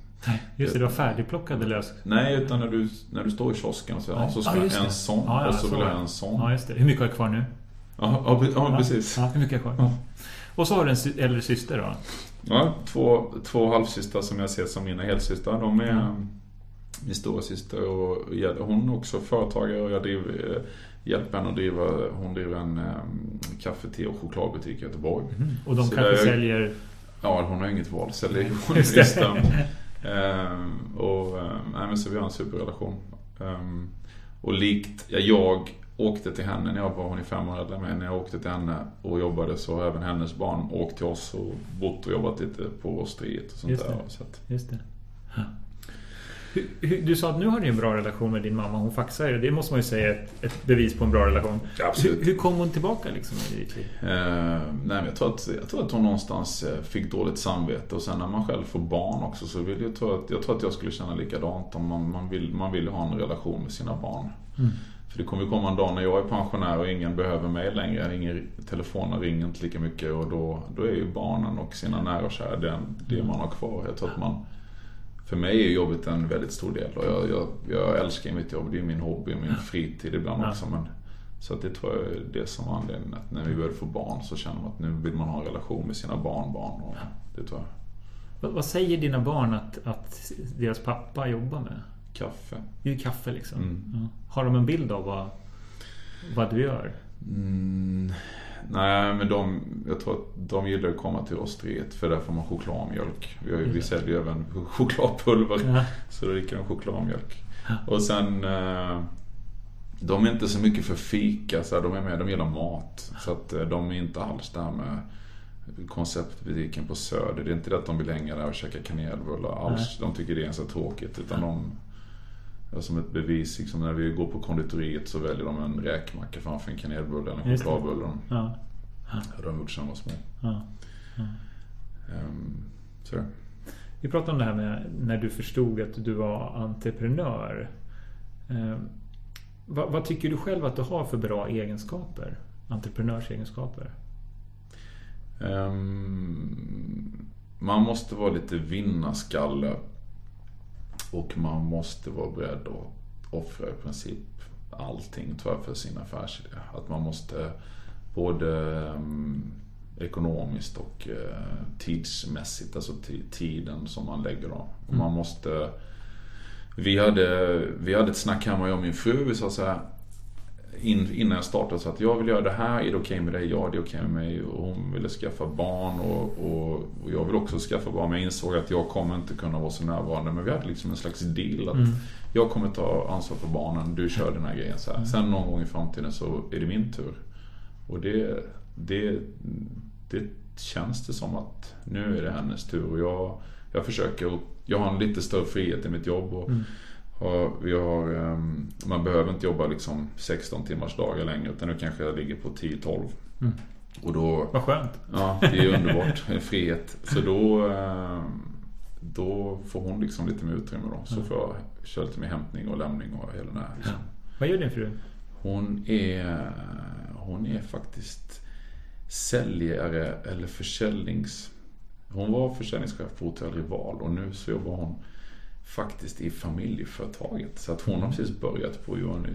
Just det, du har färdigplockade lös... Nej, utan när du, när du står i kiosken och säger ja, så ska jag en sån ja, och så vill jag det. en sån. Ja, just det. Hur mycket har du kvar nu? Ja, ja, pre- ja precis. Ja, hur mycket har du kvar? Och så har du en äldre syster då? Ja, två, två halvsystrar som jag ser som mina helsystrar. De är Mm. Min stora syster och jag- hon är också företagare och jag driver, eh, hjälper henne att driva, hon driver en um, kaffe, te och chokladbutik i Göteborg. Och de Så kanske där- säljer... Ja, hon har inget val, säljer listan. Ehm, och, ehm, nej, men så vi har en superrelation. Ehm, och likt, ja, jag åkte till henne när jag var, hon är fem år mig, när jag åkte till henne och jobbade så har även hennes barn åkt till oss och bott och jobbat lite på åsteriet och sånt Just där. Så att, Just det. Du sa att nu har du en bra relation med din mamma. Hon faxar ju. Det måste man ju säga är ett, ett bevis på en bra relation. Absolut. Hur, hur kom hon tillbaka liksom i ditt liv? Eh, nej, jag, tror att, jag tror att hon någonstans eh, fick dåligt samvete och sen när man själv får barn också så vill jag tro att jag, tror att jag skulle känna likadant om man, man, vill, man vill ha en relation med sina barn. Mm. För det kommer ju komma en dag när jag är pensionär och ingen behöver mig längre. Ingen, telefonen ringer inte lika mycket och då, då är ju barnen och sina nära och kära det, det man har kvar. Jag tror att man, för mig är jobbet en väldigt stor del och jag, jag, jag älskar mitt jobb. Det är min hobby och min fritid ibland Ja. också. Men, så att det tror jag är det som är anledningen. Att när vi började få barn så känner man att nu vill man ha en relation med sina barnbarn. Och det tror jag. Vad, vad säger dina barn att, att deras pappa jobbar med? Kaffe. Det är kaffe liksom. Mm. Ja. Har de en bild av vad, vad du gör? Mm, nej, men de, jag tror att de gillar att komma till osteriet för där får man chokladmjölk. Vi, har, vi säljer ju även chokladpulver. Ja. Så då dricker de chokladmjölk. Och sen, eh, de är inte så mycket för fika, så de är med, de gillar mat. Så att eh, de är inte alls där med konceptbutiken på Söder. Det är inte det att de vill hänga där och käka kanelbullar alls. De tycker det är så tråkigt. Utan de, som ett bevis, liksom, när vi går på konditoriet så väljer de en räkmacka framför en kanelbulle eller en chokladbulle. Ja. Det har de gjort sedan de var små. Ja. Ehm, så. Vi pratade om det här med när du förstod att du var entreprenör. Eh, vad, vad tycker du själv att du har för bra egenskaper? Entreprenörsegenskaper? Ehm, man måste vara lite vinnarskalle. Och man måste vara beredd att offra i princip allting tror jag för sin affärsidé. Att man måste både ehm, ekonomiskt och eh, tidsmässigt, alltså ti- tiden som man lägger då. Och Man måste... Vi hade, vi hade ett snack hemma, jag och min fru. Vi sa så här, in, innan jag startade så att jag vill göra det här, är det okej med dig? Ja, det är okej med mig. Och hon ville skaffa barn och, och, och jag vill också skaffa barn. Men jag insåg att jag kommer inte kunna vara så närvarande. Men vi hade liksom en slags deal att jag kommer ta ansvar för barnen, du kör den här grejen så här. Sen någon gång i framtiden så är det min tur. Och det, det, det känns det som att nu är det hennes tur. Och jag, jag försöker, jag har en lite större frihet i mitt jobb. Och, har, vi har, ehm, man behöver inte jobba liksom 16 timmars dagar längre utan nu kanske jag ligger på 10-12. Mm. Och då, Vad skönt. ja det är underbart, frihet. Så då, ehm, då får hon liksom lite mer utrymme då. Så får jag köra lite mer hämtning och lämning och hela den här. Liksom. Vad gör din fru? Hon är, hon är faktiskt säljare eller försäljnings... Hon var försäljningschef på Hotell Rival och nu så jobbar hon faktiskt i familjeföretaget. Så att hon har precis börjat på Johan.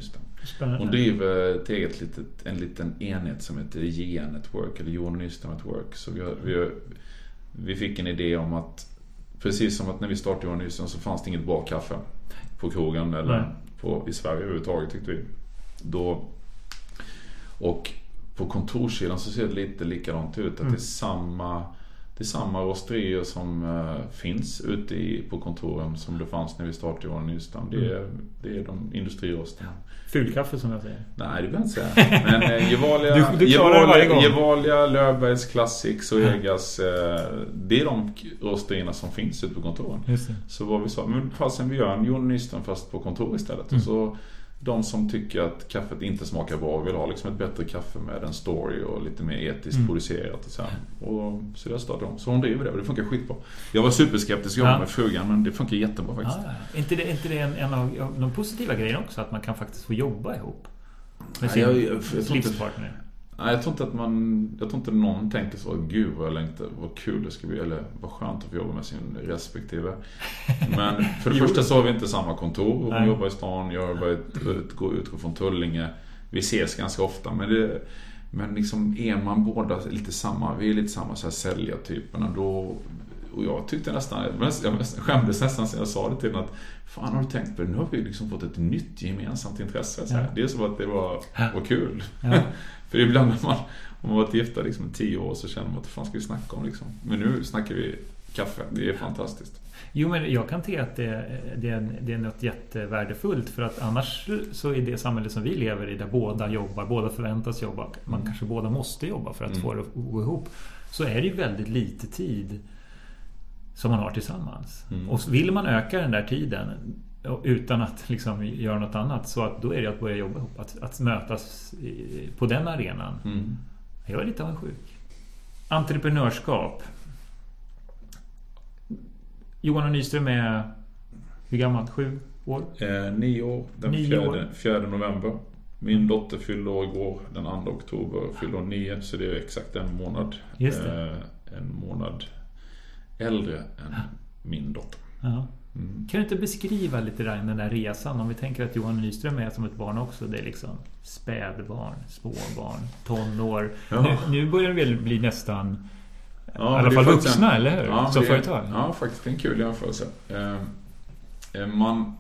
Spännande. Hon driver ett eget litet, en liten enhet som heter JN Network eller Johan Nyström Network. Så vi, har, vi, har, vi fick en idé om att precis som att när vi startade Johan Nyström så fanns det inget bra kaffe på krogen eller Nej. på, i Sverige överhuvudtaget tyckte vi. Då, och på kontorssidan så ser det lite likadant ut. Att Mm. det är samma det är samma rosterier som eh, finns ute i, på kontoren som det fanns när vi startade Johan Nyström. Det är, det är de industrirosterna. Fulkaffe som jag säger. Nej, det behöver jag inte säga. Men eh, Gevalia, Du- du Löfbergs Classics och Egas. Eh, det är de rosterierna som finns ute på kontoren. Så vad vi sa, men fasen vi gör en Johan Nyström fast på kontor istället. Mm. Och så de som tycker att kaffet inte smakar bra och vill ha liksom ett bättre kaffe med en story och lite mer etiskt Mm. producerat. Och så, här. och så där startade de. Så hon driver det och det funkar skitbra. Jag var superskeptisk jobba Ja. med frugan men det funkar jättebra faktiskt. Ah, är inte det, är inte det en, en av de positiva grejerna också? Att man kan faktiskt få jobba ihop? Med sin jag- jag- jag inte- livspartner? Nej, jag tror inte att man... Jag tror inte någon tänker så. Gud vad jag längtar. Vad kul det ska bli. Eller vad skönt att få jobba med sin respektive. Men för det första så har vi inte samma kontor. Hon jobbar i stan. Jag jobbar ut, utgår, utgår från Tullinge. Vi ses ganska ofta. Men det... Men liksom är man båda lite samma, vi är lite samma så här säljartyperna då och jag tyckte nästan, jag skämdes nästan när jag sa det till henne att Fan har du tänkt på det? Nu har vi liksom fått ett nytt gemensamt intresse. Så här. Ja. Det är som att det var, var kul. Ja. För ibland när man, om man varit gifta liksom tio år så känner man att vad fan ska vi snacka om liksom. Men nu snackar vi kaffe, det är fantastiskt. Jo, men jag kan se att det, det, är, det är något jättevärdefullt för att annars så i det samhälle som vi lever i där båda jobbar, båda förväntas jobba, man Mm. kanske båda måste jobba för att Mm. få det att gå ihop. Så är det ju väldigt lite tid som man har tillsammans. Mm. Och vill man öka den där tiden utan att liksom göra något annat så att då är det att börja jobba ihop. Att, att mötas i- på den arenan. Mm. Jag är lite avundsjuk. Entreprenörskap. Johan och Nyström är hur gammalt? Sju år? Eh, nio år, den Nio fjärde, år. fjärde november. Min dotter fyllde år igår, den 2 oktober, fyllde år nio, så det är exakt en månad. Eh, en månad äldre än min dotter. Ja. Mm. Kan du inte beskriva lite där, den där resan? Om vi tänker att Johan Nyström är som ett barn också. Det är liksom spädbarn, småbarn, tonår. Ja. Nu, nu börjar det väl bli nästan Ja, i alla det är fall vuxna, en- eller hur? Ja, som det är- företag. Ja, faktiskt en kul jämförelse. Eh, eh, man,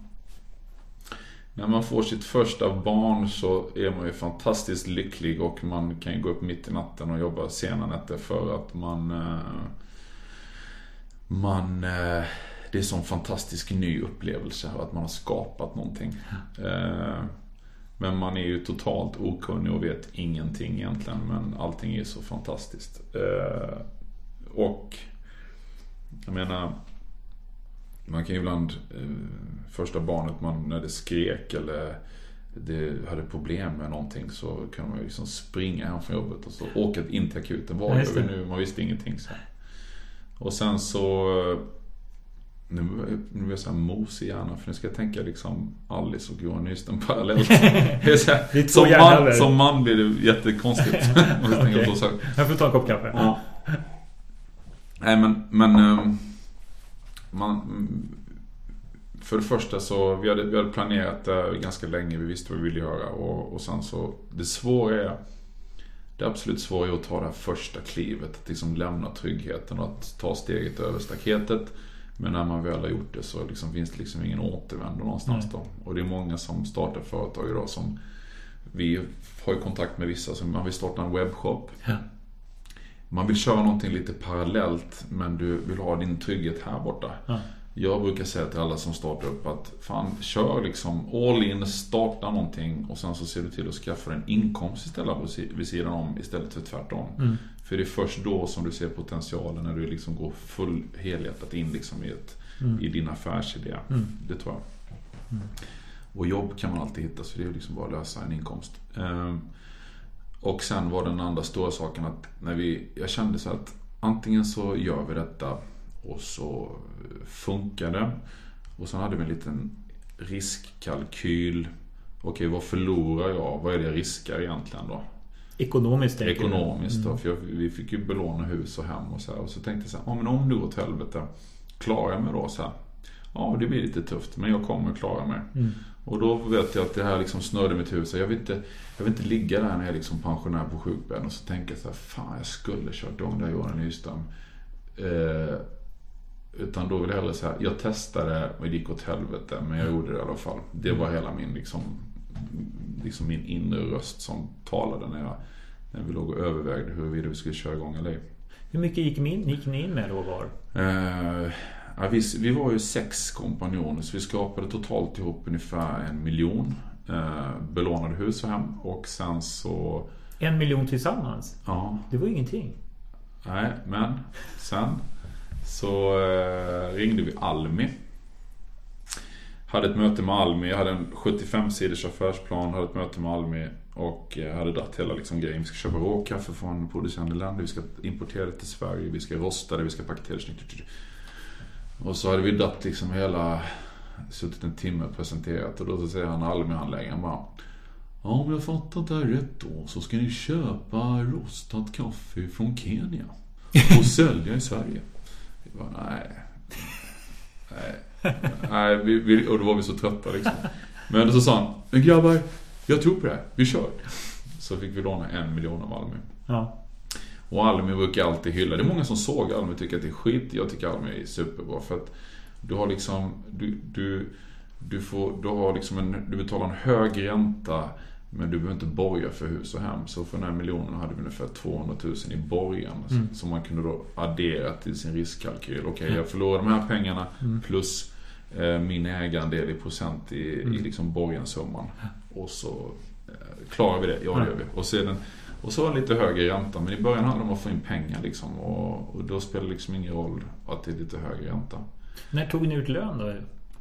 när man får sitt första barn så är man ju fantastiskt lycklig och man kan ju gå upp mitt i natten och jobba sena nätter för att man... Eh, man eh, det är en sån fantastisk ny upplevelse att man har skapat någonting. Eh, men man är ju totalt okunnig och vet ingenting egentligen. Men allting är så fantastiskt. Eh, och jag menar, man kan ju ibland, eh, första barnet man, när det skrek eller det hade problem med någonting så kan man ju liksom springa hem från jobbet och så åka in till akuten. Ja, det. nu? Man visste ingenting. Så. Och sen så nu nu blir jag så här mos i hjärnan för nu ska jag tänka liksom Alice och Johan Nyström parallellt. Här, som, man, som man blir det jättekonstigt. Om jag. Jag får ta en kopp kaffe. Ja. Nej men, men ehm, man, För det första så, vi hade, vi hade planerat det ganska länge, vi visste vad vi ville göra och, och sen så, det svåra är Det absolut svåra är att ta det här första klivet, att liksom lämna tryggheten och att ta steget över staketet. Men när man väl har gjort det så liksom finns det liksom ingen återvändo någonstans Nej. då. Och det är många som startar företag idag som Vi har ju kontakt med vissa som man vill starta en webbshop. Ja. Man vill köra någonting lite parallellt men du vill ha din trygghet här borta. Ja. Jag brukar säga till alla som startar upp att fan, kör liksom all in, starta någonting och sen så ser du till att skaffa en inkomst istället vid sidan om istället för tvärtom. Mm. För det är först då som du ser potentialen när du liksom går full helhjärtat in liksom i, ett, Mm. i din affärsidé. Mm. Det tror jag. Mm. Och jobb kan man alltid hitta så det är liksom bara att lösa en inkomst. Ehm, och sen var den andra stora saken att när vi, jag kände så att antingen så gör vi detta och så funkar det. Och sen hade vi en liten riskkalkyl. Okej, vad förlorar jag? Vad är det jag riskar egentligen då? Ekonomiskt? Ekonomiskt då. Mm. För jag, vi fick ju belåna hus och hem och så här. Och så tänkte jag så här, ja men om det går åt helvete. Klarar jag mig då så här? Ja, det blir lite tufft men jag kommer klara mig. Mm. Och då vet jag att det här liksom snörde mitt. Så Jag vill inte, jag vill inte ligga där när jag är liksom pensionär på sjukbädden och så tänker jag så här, fan jag skulle kört om där Johan Nyström. Eh, utan då vill jag hellre säga, jag testade och det gick åt helvete men jag gjorde det i alla fall. Det var hela min liksom, liksom min inre röst som talade när jag när vi låg och övervägde huruvida vi skulle köra igång eller ej. Hur mycket gick, min, gick ni in med då var? Eh, ja, vi, vi var ju sex kompanjoner så vi skapade totalt ihop ungefär en miljon eh, belånade hus och hem. Och sen så, En miljon tillsammans? ja, Det var ju ingenting. nej, men sen så eh, ringde vi Almi. Hade ett möte med Almi, jag hade en 75 sidors affärsplan, hade ett möte med Almi och eh, hade dratt hela liksom grejen. Vi ska köpa råkaffe från producerande länder, vi ska importera det till Sverige, vi ska rosta det, vi ska paketera det snyggt. Och så hade vi dratt liksom hela, suttit en timme och presenterat och då så säger han Almi-handläggaren bara Ja, om jag fattat det här rätt då så ska ni köpa rostat kaffe från Kenya och sälja i Sverige. Jag bara, nej. Nej. nej vi, vi, och då var vi så trötta liksom. Men så sa han, men grabbar, jag tror på det här. Vi kör. Så fick vi låna en miljon av Almi. Ja. Och Almi brukar alltid hylla. Det är många som såg Almi och tycker att det är skit. Jag tycker Almi är superbra för att du har liksom, du, du, du, får, du har liksom en, du betalar en hög ränta men du behöver inte borga för hus och hem. Så för den här miljonen hade vi ungefär 200 000 i borgen. Mm. Som man kunde då addera till sin riskkalkyl. Okej, okay, jag förlorar de här pengarna mm. plus eh, min ägandel i procent i, mm. i liksom borgensumman. Och så eh, klarar vi det. Ja, det gör vi. Och sedan och så lite högre ränta. Men i början handlar det om att få in pengar liksom. Och, och då spelar det liksom ingen roll att det är lite högre ränta. När tog ni ut lön då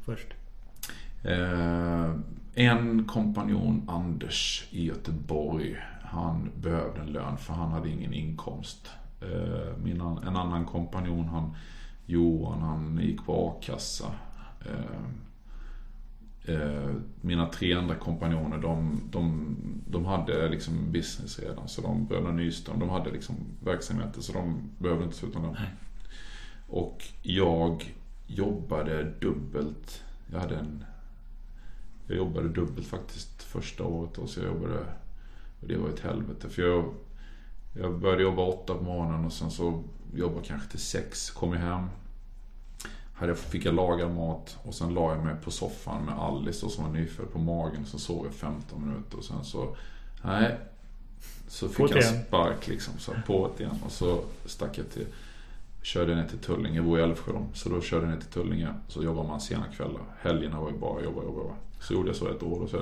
först? Eh, en kompanjon, Anders i Göteborg, han behövde en lön för han hade ingen inkomst. Eh, min, en annan kompanjon, han, Johan, han gick på a-kassa. Eh, eh, mina tre andra kompanjoner, de, de, de hade liksom business redan. Så de, Bröderna Nyström, de hade liksom verksamheter så de behövde inte sluta lön. Och jag jobbade dubbelt. Jag hade en jag jobbade dubbelt faktiskt första året och så jag jobbade, och det var ett helvete. För jag, jag började jobba åtta på morgonen och sen så jobbade kanske till sex, kom jag hem. Hade, fick jag laga mat och sen la jag mig på soffan med Alice som var nyfödd på magen. Så sov jag 15 minuter och sen så, nej. Så fick jag spark liksom, så på igen. Och så stack jag till körde ner till Tullinge, jag bor i Älvsjö Så då körde jag ner till Tullinge. Så jobbar man sena kvällar. Helgerna var ju bara jobba, jobba, jobba. Så gjorde jag så ett år och så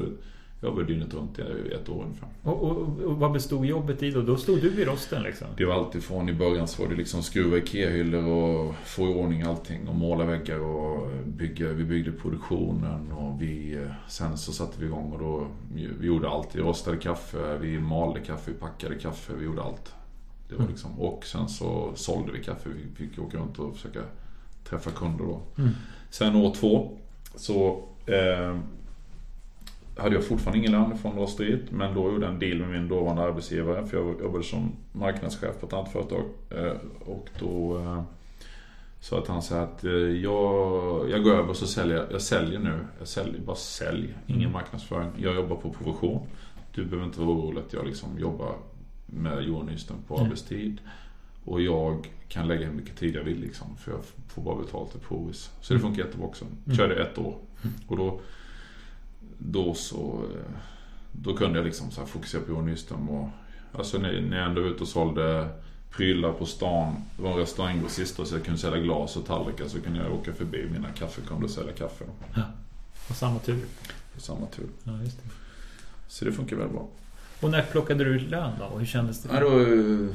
jobbade jag dygnet runt i ett år ungefär. Och, och, och, vad bestod jobbet i då? Då stod du vid rosten liksom? Det var alltid från i början så var det liksom skruva IKEA-hyllor och få i ordning allting och måla väggar och bygga. Vi byggde produktionen och vi, sen så satte vi igång och då, vi gjorde allt. Vi rostade kaffe, vi malde kaffe, vi packade kaffe, vi gjorde allt. Det var liksom, och sen så sålde vi kaffe. Vi fick åka runt och försöka träffa kunder då. Mm. Sen år två så eh, hade jag fortfarande ingen lön från rosteriet. Men då gjorde jag en deal med min dåvarande arbetsgivare. För jag jobbade som marknadschef på ett annat företag. Eh, och då eh, sa att han sa att eh, jag, jag går över och så säljer jag. Jag säljer nu. Jag säljer, bara sälj. Ingen marknadsföring. Jag jobbar på provision. Du behöver inte vara orolig att jag liksom jobbar med Nyström på mm. arbetstid. Och jag kan lägga hur mycket tid jag vill liksom. För jag får bara betalt ett provis. Så det mm. funkar jättebra också. Mm. Körde ett år. Mm. Och då, då så då kunde jag liksom så fokusera på Nyström. Och, alltså när, när jag ändå var ute och sålde prylar på stan. Det var en restauranggrossist så jag kunde sälja glas och tallrikar. Så kunde jag åka förbi mina kaffekunder och sälja kaffe. Ja, på samma tur. På samma tur. Ja, just det. Så det funkar väldigt bra. Och när plockade du ut lön då? Och hur kändes det? Ja, det var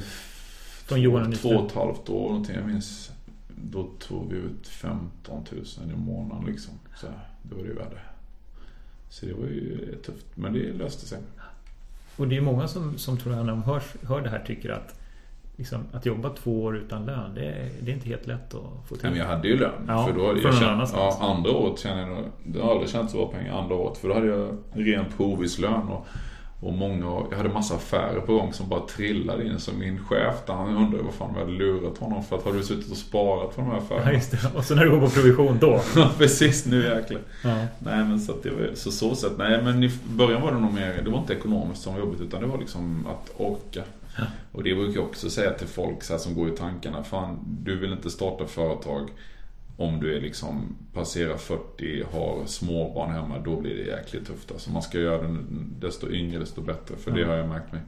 Från Johan Två och ett halvt år någonting. Jag minns. Då tog vi ut 15 000 i månaden liksom. Så det var det värde. Så det var ju tufft. Men det löste sig. Och det är många som, som tror jag när de hör, hör det här tycker att liksom, att jobba två år utan lön, det är, det är inte helt lätt att få till. Men jag hade ju lön. Ja, för då hade jag känt, ja, andra året kände jag det har aldrig känts så bra pengar andra året. För då hade jag ren provislön. Och och många, jag hade massa affärer på gång som bara trillade in. Så min chef där, han undrade vad fan vi hade lurat honom för att har du suttit och sparat på de här affärerna? Ja, just det. Och så när du går på provision då? Ja, precis. Nu jäklar. Ja. Nej, men så att det var så, så sätt. Nej, men i början var det nog mer, det var inte ekonomiskt som var jobbigt utan det var liksom att orka. Ja. Och det brukar jag också säga till folk så här, som går i tankarna. Fan, du vill inte starta företag om du är liksom passerar 40, har småbarn hemma, då blir det jäkligt tufft. Alltså man ska göra det desto yngre desto bättre. För mm. det har jag märkt mig.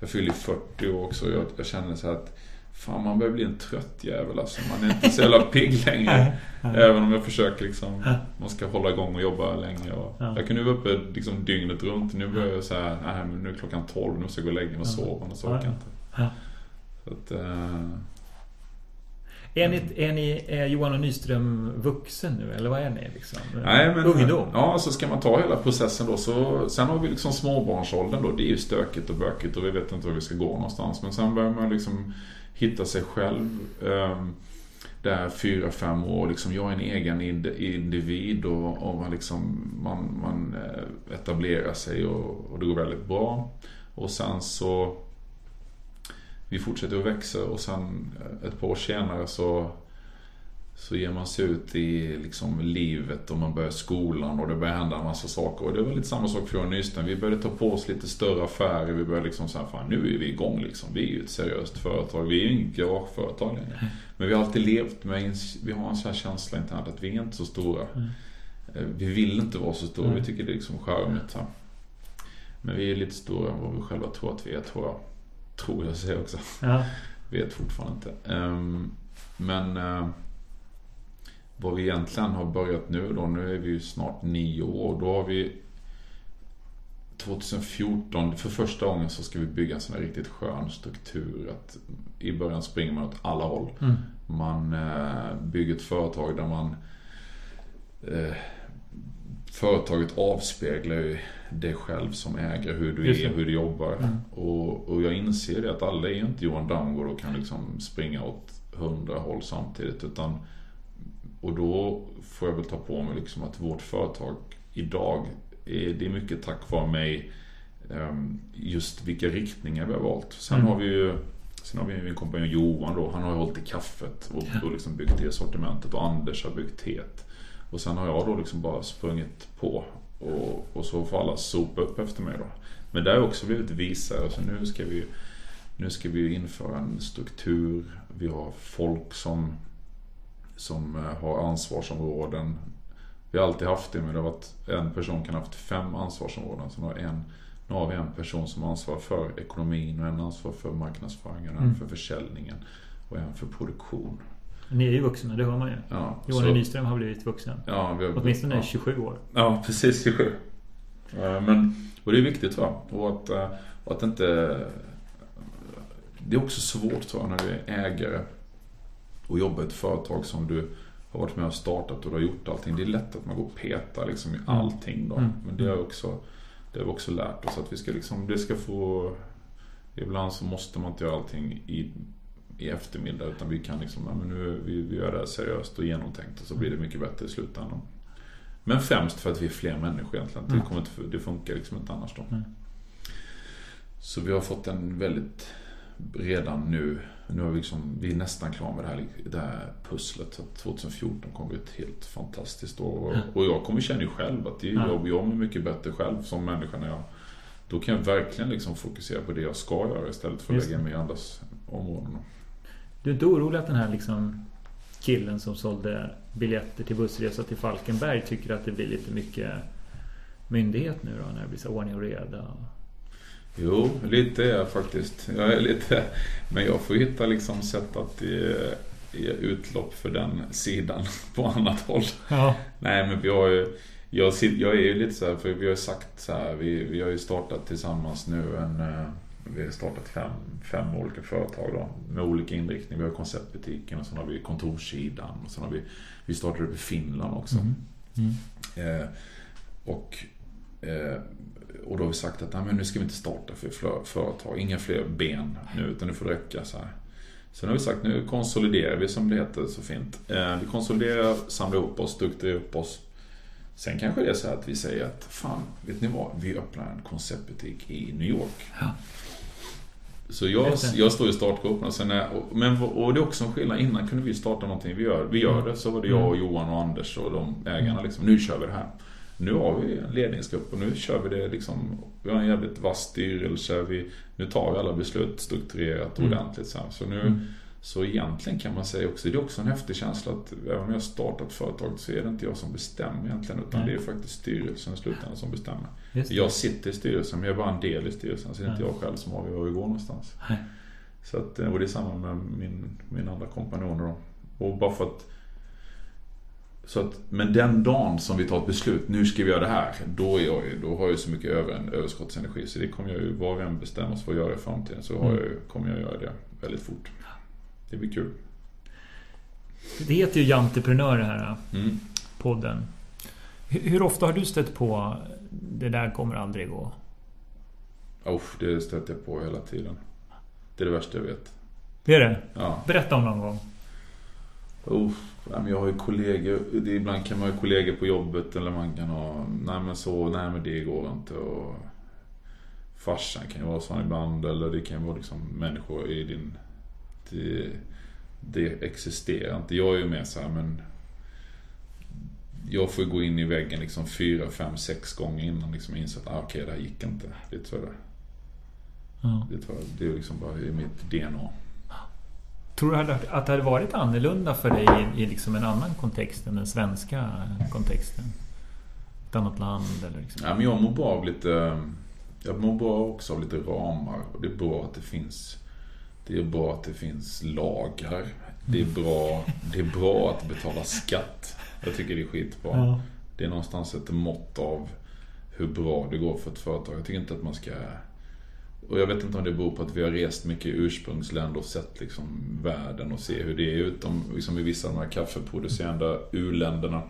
Jag fyller 40 år också och jag, jag känner så att Fan man börjar bli en trött jävel alltså. Man är inte så jävla pigg längre. Även om jag försöker liksom. Man ska hålla igång och jobba länge. Och jag kunde vara uppe liksom dygnet runt. Nu börjar jag säga nej men nu är klockan 12. Nu ska jag gå och lägga mig och sova. Och så orkar jag inte. Så att, uh, är ni, är ni är Johan och Nyström vuxen nu eller vad är ni liksom? Nej, men, Ungdom? Ja, så ska man ta hela processen då så sen har vi liksom småbarnsåldern då. Det är ju stökigt och bökigt och vi vet inte var vi ska gå någonstans. Men sen börjar man liksom hitta sig själv. Um, där fyra, fem år. Liksom, jag är en egen individ och, och man, liksom, man, man eh, etablerar sig och, och det går väldigt bra. Och sen så vi fortsätter att växa och sen eh, ett par år senare så så ger man sig ut i liksom livet och man börjar skolan och det börjar hända en massa saker. Och det var lite samma sak för Nyström. Vi började ta på oss lite större affärer. Vi började liksom säga, fan nu är vi igång liksom. Vi är ju ett seriöst företag. Vi är ju inget garageföretag längre. Mm. Men vi har alltid levt med, vi har en sån här känsla internt att vi är inte så stora. Mm. Eh, vi vill inte vara så stora. Mm. Vi tycker det är liksom charmigt. Men vi är lite stora än vad vi själva tror att vi är, tror jag. Tror jag säger också. Ja. Vet fortfarande inte. Um, men uh, vad vi egentligen har börjat nu då, nu är vi ju snart nio år. Då har vi 2014, för första gången så ska vi bygga en sån här riktigt skön struktur. Att I början springer man åt alla håll. Mm. Man eh, bygger ett företag där man eh, Företaget avspeglar ju dig själv som ägare, hur du är, hur du jobbar. Mm. Och, och jag inser det att alla är ju inte Johan Damgård och kan liksom springa åt hundra håll samtidigt. Utan och då får jag väl ta på mig liksom att vårt företag idag, är, det är mycket tack vare mig, ehm, just vilka riktningar vi har valt. Sen mm. har vi ju Sen har vi min kompanjon Johan då, han har ju hållit i kaffet och, och liksom byggt det sortimentet och Anders har byggt teet. Och sen har jag då liksom bara sprungit på och, och så får alla sopa upp efter mig då. Men det har också blivit visare, så nu ska vi nu ska vi införa en struktur. Vi har folk som som eh, har ansvarsområden. Vi har alltid haft det, men det har varit en person kan ha haft fem ansvarsområden. Så nu har, en, nu har vi en person som ansvarar för ekonomin och en ansvarar för marknadsföringen, mm. en för försäljningen och en för produktion. Ni är ju vuxna, det hör man ju. Ja, Johan så, Nyström har blivit vuxen. Ja, vi har, Åtminstone ja. 27 år. Ja, precis 27. Men, och det är viktigt va? Och att, eh, och att inte... Det är också svårt tror jag när du är ägare och jobba i ett företag som du har varit med och startat och du har gjort allting. Det är lätt att man går och petar liksom i mm. allting då. Mm. Men det har också, det har vi också lärt oss att vi ska liksom, det ska få... Ibland så måste man inte göra allting i, i eftermiddag utan vi kan liksom, ja, men nu, vi, vi gör det här seriöst och genomtänkt och så blir det mycket bättre i slutändan. Men främst för att vi är fler människor egentligen. Det, mm. kommer inte, det funkar liksom inte annars då. Mm. Så vi har fått en väldigt, redan nu, nu är vi, liksom, vi är nästan klara med det här, det här pusslet. Så 2014 kommer bli ett helt fantastiskt år. Och jag kommer känna ju själv att jag, jag, jag mår mycket bättre själv som människa när jag då kan jag verkligen liksom fokusera på det jag ska göra istället för att lägga mig i andras områden. Du är inte orolig att den här liksom killen som sålde biljetter till bussresa till Falkenberg tycker att det blir lite mycket myndighet nu då när det blir så ordning och reda? Jo, lite är jag faktiskt. Jag är lite, men jag får hitta liksom sätt att ge, ge utlopp för den sidan på annat håll. Ja. Nej, men vi har ju, jag, jag är ju lite så här, för vi har ju sagt så här, vi, vi har ju startat tillsammans nu en eh, vi har startat fem, fem olika företag då, med olika inriktning. Vi har konceptbutiken och sen har vi kontorssidan. Och sen har vi, vi startade upp i Finland också. Mm. Mm. Eh, och eh, och då har vi sagt att Nej, men nu ska vi inte starta för företag, inga fler ben nu utan nu får det räcka så här. Sen har vi sagt nu konsoliderar vi som det heter så fint. Eh, vi konsoliderar, samlar ihop oss, strukturerar upp oss. Sen kanske det är så att vi säger att fan, vet ni vad? Vi öppnar en konceptbutik i New York. Ja. Så jag, jag står i startgropen och sen är, men, och det är också en skillnad. Innan kunde vi starta någonting, vi gör, vi gör mm. det. Så var det jag och mm. Johan och Anders och de ägarna liksom. Nu kör vi det här. Nu har vi en ledningsgrupp och nu kör vi det liksom. Vi har en jävligt vass styrelse. Vi, nu tar vi alla beslut strukturerat och mm. ordentligt. Så, så nu. Så egentligen kan man säga också, det är också en häftig känsla att även om jag startat företag så är det inte jag som bestämmer egentligen. Utan Nej. det är faktiskt styrelsen i slutändan som bestämmer. Jag sitter i styrelsen men jag är bara en del i styrelsen. Så det är inte jag själv som avgör var vi går någonstans. Nej. Så att, och det är samma med min, min andra kompanjoner då. Och bara för att så att, men den dagen som vi tar ett beslut, nu ska vi göra det här. Då, är jag, då har jag så mycket över, en överskottsenergi. Så det kommer jag ju, var och en bestämmer sig för att göra i framtiden. Så har mm. jag, kommer jag göra det väldigt fort. Det blir kul. Det heter ju Janteprenör det här mm. podden. Hur, hur, ofta har du stött på det där kommer aldrig gå? Oh, det stöter jag på hela tiden. Det är det värsta jag vet. Det är det? Ja. Berätta om någon gång. Oh, jag har ju kollegor. Ibland kan man ha kollegor på jobbet eller man kan ha, nej men så, nej men det går inte. Och farsan kan ju vara sån ibland eller det kan ju vara liksom människor i din... Det, det existerar inte. Jag är ju mer så här, men jag får gå in i väggen liksom fyra, fem, sex gånger innan liksom jag inser att ah, okej, okay, det här gick inte. Det tror jag det. Ja. Det, tror jag, det är liksom bara i mitt DNA. Tror du att det hade varit annorlunda för dig i, i liksom en annan kontext än den svenska kontexten? Ett annat land eller liksom? Ja, men jag mår bra av lite... Jag mår bra också av lite ramar. Och det är bra att det finns... Det är bra att det finns lagar. Det är bra, det är bra att betala skatt. Jag tycker det är skitbra. Ja. Det är någonstans ett mått av hur bra det går för ett företag. Jag tycker inte att man ska... Och jag vet inte om det beror på att vi har rest mycket i ursprungsländer och sett liksom världen och se hur det är utom liksom i vissa av de här kaffeproducerande u-länderna.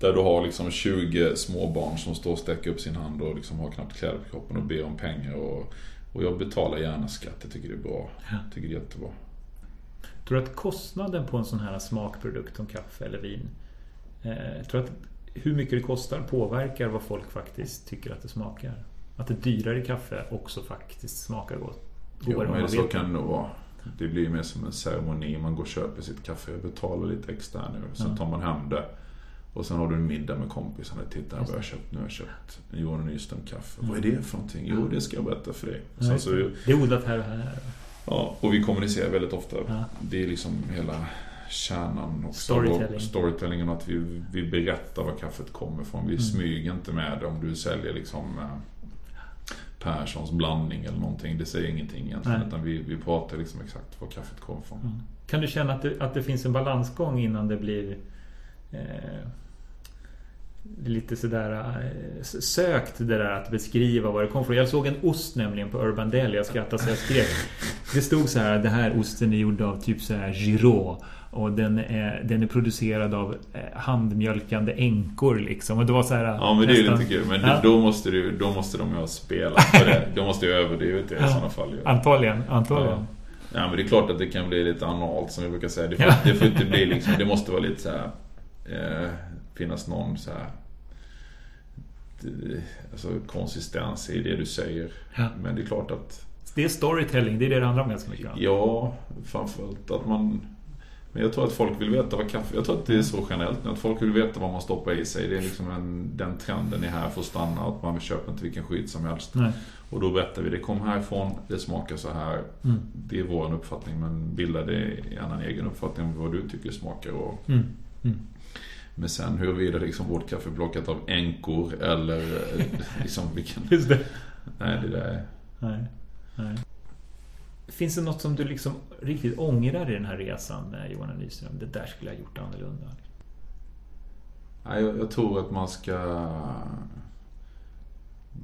Där du har liksom 20 småbarn som står och sträcker upp sin hand och liksom har knappt kläder på kroppen och ber om pengar. Och, och jag betalar gärna skatt, jag tycker det är bra. Jag tycker det är jättebra. Tror du att kostnaden på en sån här smakprodukt som kaffe eller vin, eh, tror att hur mycket det kostar påverkar vad folk faktiskt tycker att det smakar? Att ett dyrare kaffe också faktiskt smakar gott? Jo, men så kan det nog vara. Det blir mer som en ceremoni. Man går och köper sitt kaffe. Betalar lite extra nu. Sen tar man hem det. Och sen har du en middag med kompisarna. Titta vad jag har köpt. Nu har jag köpt Johan Nyström kaffe. Mm. Vad är det för någonting? Jo, det ska jag berätta för dig. Ja, så, det är odlat här och här. Ja, och vi kommunicerar väldigt ofta. Ja. Det är liksom hela kärnan också. Storytelling. Storytellingen, att vi, vi berättar var kaffet kommer ifrån. Vi mm. smyger inte med det om du säljer liksom eh, Perssons blandning eller någonting. Det säger ingenting egentligen. Nej. Utan vi, vi pratar liksom exakt var kaffet kommer ifrån. Mm. Kan du känna att det, att det finns en balansgång innan det blir lite sådär eh, sökt det där att beskriva var det kom från. Jag såg en ost nämligen på Urban Deli. Jag skrattade så jag skrek. Det stod så här, det här osten är gjord av typ så här Giraud. Och den är, den är producerad av eh, handmjölkande änkor liksom. Och det var så här, Ja men det är ju lite kul. Men ja. då, måste du, då måste de ju ha spelat på det. De måste ju överdrivit det i ja. sådana fall. Ju. Antagligen, antagligen. Ja. ja. men det är klart att det kan bli lite analt som vi brukar säga. Det får, det får inte bli liksom, det måste vara lite så här, eh, finnas någon så här alltså, konsistens i det du säger. Ja. Men det är klart att... Det är storytelling, det är det det handlar om ganska mycket. Ja, framförallt att man... Men jag tror att folk vill veta vad kaffe... Jag tror att det är så generellt nu, att folk vill veta vad man stoppar i sig. Det är liksom en, den trenden är här för att stanna. Att man köper inte vilken skit som helst. Nej. Och då berättar vi, det kom härifrån, det smakar så här. Mm. Det är vår uppfattning, men bilda gärna en egen uppfattning om vad du tycker smakar. Och, mm. Mm. Men sen huruvida liksom vårt kaffe är plockat av änkor eller eh, liksom vilken... Just det. Nej, det där Nej. Nej. Finns det något som du liksom riktigt ångrar i den här resan med Johan Nyström? Det där skulle jag ha gjort annorlunda. Nej, jag, jag tror att man ska...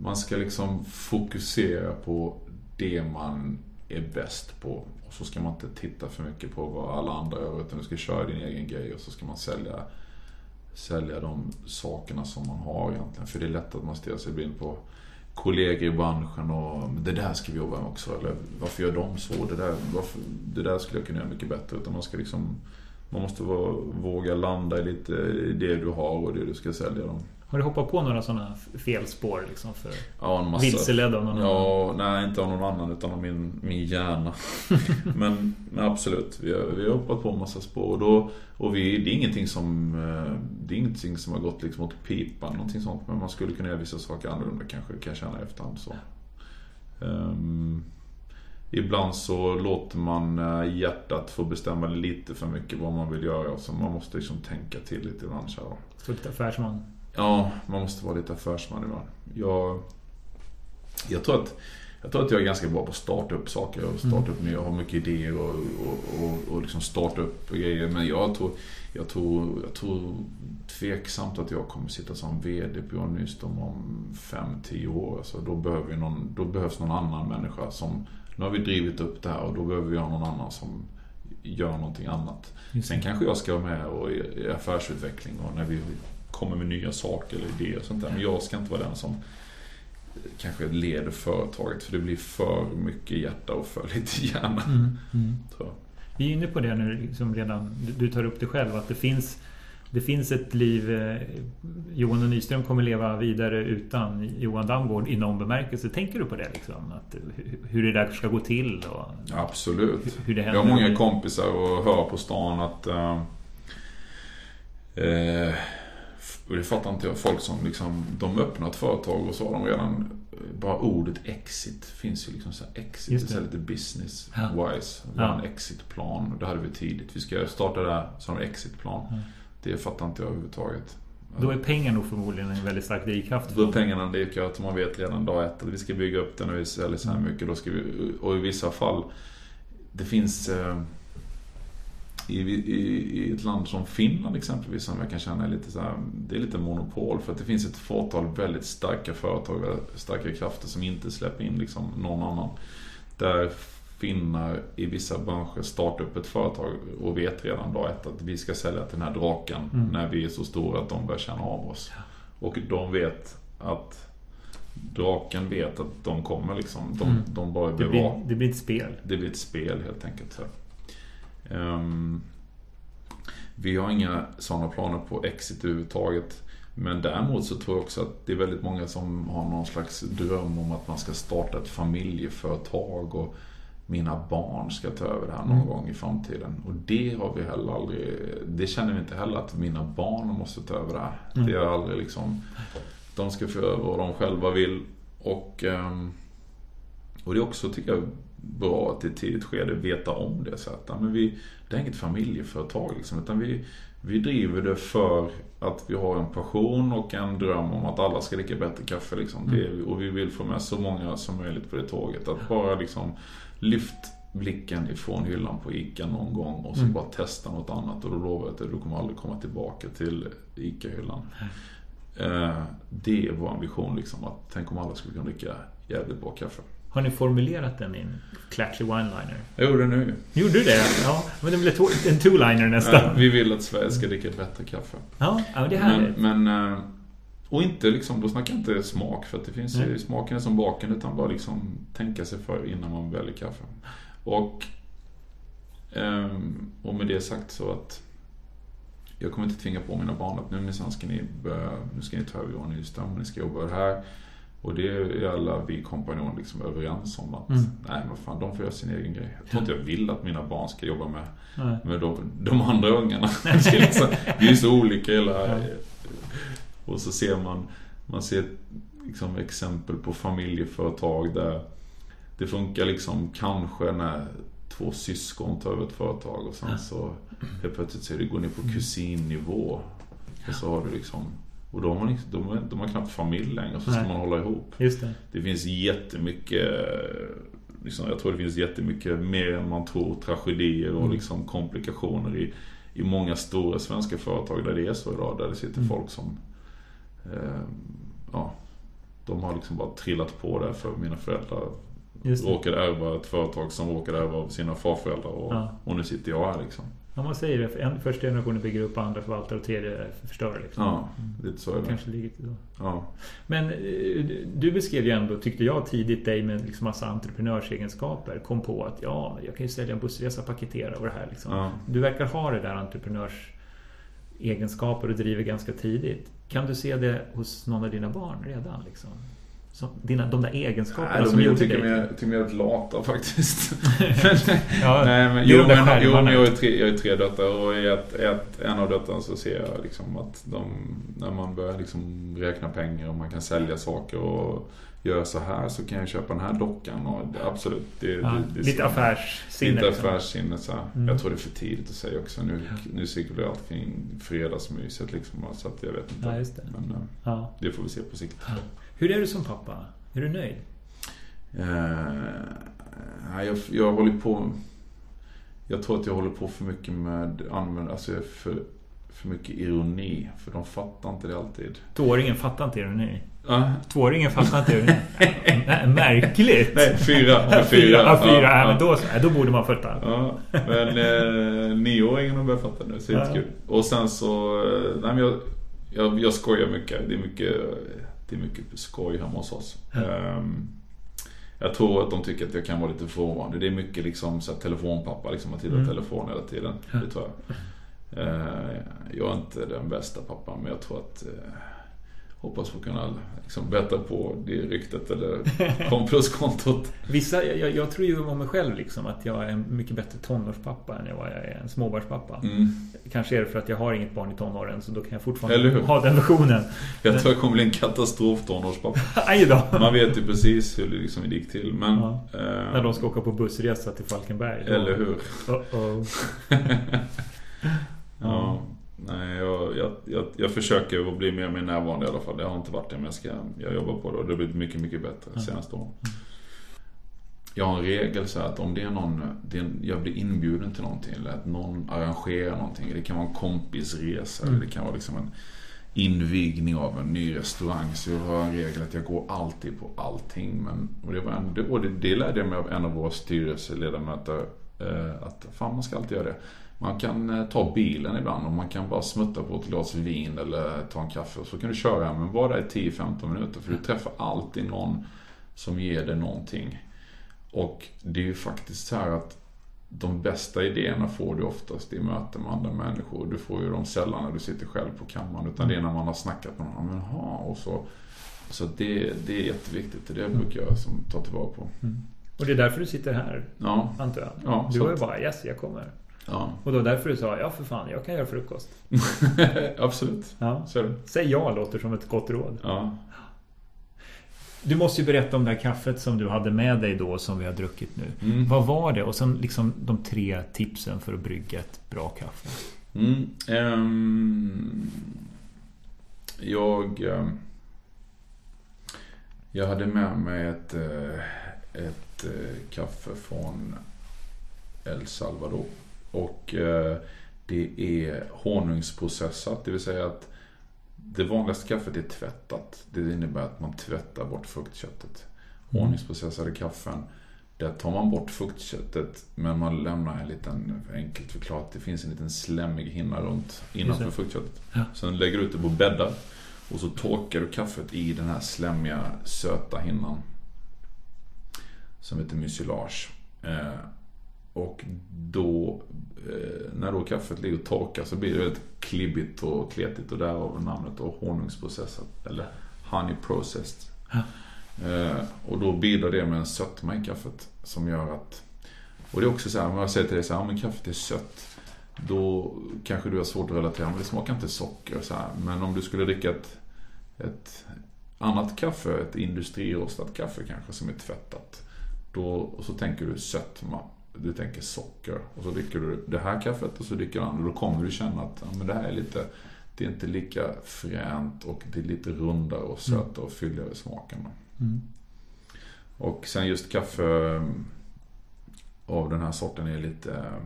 Man ska liksom fokusera på det man är bäst på. Och så ska man inte titta för mycket på vad alla andra gör utan du ska köra din egen grej och så ska man sälja sälja de sakerna som man har egentligen. För det är lätt att man stirrar sig blind på kollegor i branschen och det där ska vi jobba med också. Eller varför gör de så? Det där, varför, det där skulle jag kunna göra mycket bättre. Utan man ska liksom man måste våga landa i lite det du har och det du ska sälja. Dem. Har du hoppat på några sådana felspår liksom för ja, en massa. vilseledd av någon ja, annan? Nej, inte av någon annan utan av min, min hjärna. men, men, absolut, vi har, vi har hoppat på en massa spår. Och, då, och vi, det, är ingenting som, eh, det är ingenting som har gått liksom åt pipan, någonting sånt. Men man skulle kunna göra vissa saker annorlunda kanske, kan jag känna i efterhand. Så. Um, Ibland så låter man eh, hjärtat få bestämma lite för mycket vad man vill göra. Så man måste liksom tänka till lite ibland. Lite affärsman? Ja, man måste vara lite affärsman ibland. Jag, jag, tror att, jag tror att jag är ganska bra på att starta upp saker och starta mm. upp nya. Jag har mycket idéer och, och, och, och liksom starta upp grejer. Men jag tror, jag, tror, jag tror tveksamt att jag kommer sitta som VD på Johan Nyström om 5-10 år. Alltså då, behöver någon, då behövs någon annan människa som... Nu har vi drivit upp det här och då behöver vi ha någon annan som gör någonting annat. Sen kanske jag ska vara med och i affärsutveckling och när vi kommer med nya saker eller idéer och sånt där. Men jag ska inte vara den som kanske leder företaget för det blir för mycket hjärta och för lite hjärna. Mm, mm. Vi är inne på det nu som redan du tar upp det själv att det finns det finns ett liv eh, Johan och Nyström kommer leva vidare utan Johan Damgård i någon bemärkelse. Tänker du på det? Liksom? Att, hur det där ska gå till? Och Absolut. Hur det Jag har många kompisar och hör på stan att uh, uh, det fattar inte jag. Folk som liksom, de öppnar ett företag och så har de redan bara ordet exit finns ju liksom så här, exit, det är lite business ja. wise. Vi har en exitplan. Det hade vi tidigt. Vi ska starta det här som exitplan. Ja. Det fattar inte jag överhuvudtaget. Då är pengar nog förmodligen en väldigt stark drivkraft. Då är pengarna en drivkraft. Man vet redan dag ett att vi ska bygga upp den och vi säljer så här mm. mycket. Då ska vi, och i vissa fall, det finns eh, i, i, i, ett land som Finland exempelvis som jag kan känna är lite så här, det är lite monopol för att det finns ett fåtal väldigt starka företag, väldigt starka krafter som inte släpper in liksom någon annan. Där finnar i vissa branscher startar upp ett företag och vet redan dag ett att vi ska sälja till den här draken mm. när vi är så stora att de börjar känna av oss. Och de vet att Draken vet att de kommer liksom. De, mm. de bara det blir, det blir ett spel. Det blir ett spel helt enkelt. Så. Um, vi har inga sådana planer på exit överhuvudtaget. Men däremot så tror jag också att det är väldigt många som har någon slags dröm om att man ska starta ett familjeföretag och mina barn ska ta över det här någon mm. gång i framtiden. Och det har vi heller aldrig, det känner vi inte heller att mina barn måste ta över det här. Mm. Det är aldrig liksom, de ska få över vad de själva vill. Och, ehm, och det är också, tycker jag, bra att i ett tidigt skede veta om det. Så att, men vi, det är inget familjeföretag liksom, utan vi, vi driver det för att vi har en passion och en dröm om att alla ska dricka bättre kaffe. Liksom. Mm. Det, och vi vill få med så många som möjligt på det tåget. Att bara liksom lyft blicken ifrån hyllan på ICA någon gång och så mm. bara testa något annat. Och då lovar jag att du kommer aldrig komma tillbaka till ICA-hyllan. Mm. det är vår ambition liksom. Att tänk om alla skulle kunna dricka jävligt bra kaffe. Har ni formulerat den i en klatschig one-liner? Jag gjorde det nu. Gjorde du det? Ja, men det blir en two-liner nästan. Ja, vi vill att Sverige ska dricka bättre kaffe. Ja, ja det är härligt. Men, men eh, och inte liksom, då snackar jag inte smak för att det finns ju, smaken är som baken utan bara liksom tänka sig för innan man väljer kaffe. Och, ehm, och med det sagt så att jag kommer inte tvinga på mina barn att nu minsann ska ni börja, nu ska ni ta över Johan Nyström, ni ska jobba här. Och det är alla vi kompanjoner liksom överens om att mm. nej men fan, de får göra sin egen grej. Jag tror inte jag vill att mina barn ska jobba med, med de, de andra ungarna. vi är så olika hela, och så ser man, man ser liksom exempel på familjeföretag där det funkar liksom kanske när två syskon tar över ett företag och sen så helt plötsligt så det går ner på mm. kusinnivå. Och så har du liksom och de har, de, de har knappt familj längre så ska Nej. man hålla ihop. Just det. det finns jättemycket liksom, Jag tror det finns jättemycket mer än man tror tragedier och mm. liksom komplikationer i, i många stora svenska företag där det är så idag. Där det sitter mm. folk som eh, ja, de har liksom bara trillat på det för mina föräldrar råkade ärva ett företag som råkade ärva av sina farföräldrar och, ja. och nu sitter jag här liksom. Ja, man säger det. En, första generationen bygger upp, andra förvaltar och tredje förstör. Liksom. Ja, lite så är det. Kanske ligger så. Ja. Men eh, du beskrev ju ändå, tyckte jag, tidigt dig med liksom massa entreprenörsegenskaper. Kom på att ja, jag kan ju sälja en bussresa, paketera och det här. Liksom. Ja. Du verkar ha det där entreprenörsegenskaper och driver ganska tidigt. Kan du se det hos någon av dina barn redan? Liksom? Så dina, de där egenskaperna Nej, som gjorde dig... Jag tycker mer att lata faktiskt. ja, Nej, men, jo, men, jo, men jag är tre, jag är tre döttrar och i ett, ett, en av döttrarna så ser jag liksom att de, när man börjar liksom räkna pengar och man kan sälja saker och göra så här så kan jag köpa den här dockan och absolut. Det, ja, det, det, lite affärssinne. Lite liksom. affärssinne så mm. Jag tror det är för tidigt att säga också. Nu, ja. nu cirkulerar allt kring fredagsmyset liksom. Så att jag vet inte. Ja, det. Men eh, ja. det får vi se på sikt. Hur är du som pappa? Är du nöjd? Uh, jag, jag håller på... Jag tror att jag håller på för mycket med använd, alltså för, för mycket ironi. För de fattar inte det alltid. Tvååringen fattar inte ironi? Uh. Tvååringen fattar inte ironi? Märkligt! Nej, fyra. Fyra, fyra. Fyra. Ja, ja. Men då, då borde man fatta. Ja, men eh, nioåringen har börjat fatta nu, så det är ja. kul. Och sen så... Eh, nej, men jag, jag, jag skojar mycket. Det är mycket det är mycket skoj hemma hos oss. Mm. Jag tror att de tycker att jag kan vara lite frånvarande. Det är mycket liksom så här, telefonpappa, liksom att titta Mm. telefon hela tiden. Det tror jag. Eh, jag är inte den bästa pappan men jag tror att eh, Hoppas få kunna liksom bättra på det ryktet eller kom pluskontot. Vissa, jag, jag tror ju om mig själv liksom att jag är en mycket bättre tonårspappa än vad jag är en småbarnspappa. Mm. Kanske är det för att jag har inget barn i tonåren så då kan jag fortfarande ha den versionen. Jag tror jag kommer bli en katastrof tonårspappa. Man vet ju precis hur det liksom gick till. Men, Ja. eh, När de ska åka på bussresa till Falkenberg. Eller hur? Uh-oh. Ja. Nej, jag, jag, jag, jag försöker att bli mer och mer närvarande i alla fall. Det har inte varit det, men jag, ska, jag jobbar på det och det har blivit mycket, mycket bättre de senaste åren. Jag har en regel så att om det är någon, det är jag blir inbjuden till någonting eller att någon arrangerar någonting. Det kan vara en kompisresa Mm. eller det kan vara liksom en invigning av en ny restaurang. Så jag har en regel att jag går alltid på allting. Men, och det, var en, det, och det, det lärde jag mig av en av våra styrelseledamöter. Eh, att fan man ska alltid göra det. Man kan eh, ta bilen ibland och man kan bara smutta på ett glas vin eller ta en kaffe. Så kan du köra hem, men bara i 10-15 minuter. För du träffar alltid någon som ger dig någonting. Och det är ju faktiskt så här att de bästa idéerna får du oftast i möten med andra människor. Du får ju dem sällan när du sitter själv på kammaren. Utan det är när man har snackat med någon. Men, ha, och så så det, det är jätteviktigt. Det jag brukar göra som tar tillvara på. Och det är därför du sitter här, Ja, antar jag? Ja, du var ju bara yes, jag kommer. Ja. Och då därför du sa ja för fan, jag kan göra frukost. absolut. Ja. Så. Säg ja låter som ett gott råd. Ja. Du måste ju berätta om det här kaffet som du hade med dig då som vi har druckit nu. Mm. Vad var det? Och sen liksom de tre tipsen för att brygga ett bra kaffe. Mm, ehm, jag, ehm, jag hade med mig ett, eh, ett eh, kaffe från El Salvador. Och eh, det är honungsprocessat, det vill säga att det vanligaste kaffet är tvättat. Det innebär att man tvättar bort fruktköttet. Mm. Honungsprocessade kaffen, där tar man bort fruktköttet men man lämnar en liten, enkelt förklarat, det finns en liten slemmig hinna runt innanför fruktköttet. Ja. Sen lägger du ut det på bäddar och så torkar du kaffet i den här slemmiga, söta hinnan. Som heter mucilage. Och då, eh, när då kaffet ligger och torkar så blir det väldigt klibbigt och kletigt och därav namnet och honungsprocessat. Eller honey processed. Ja. Eh, och då bidrar det med en sötma i kaffet som gör att... Och det är också så här, om jag säger till dig så här, men kaffet är sött. Då kanske du har svårt att relatera, men det smakar inte socker så här. Men om du skulle dricka ett, ett annat kaffe, ett industrirostat kaffe kanske som är tvättat. Då, och så tänker du sötma, du tänker socker. Och så dricker du det här kaffet och så dricker du det andra. Då kommer du känna att ja, men det här är lite, det är inte lika fränt och det är lite rundare och sötare och fylligare i smaken. Mm. Och sen just kaffe eh, av den här sorten är lite eh,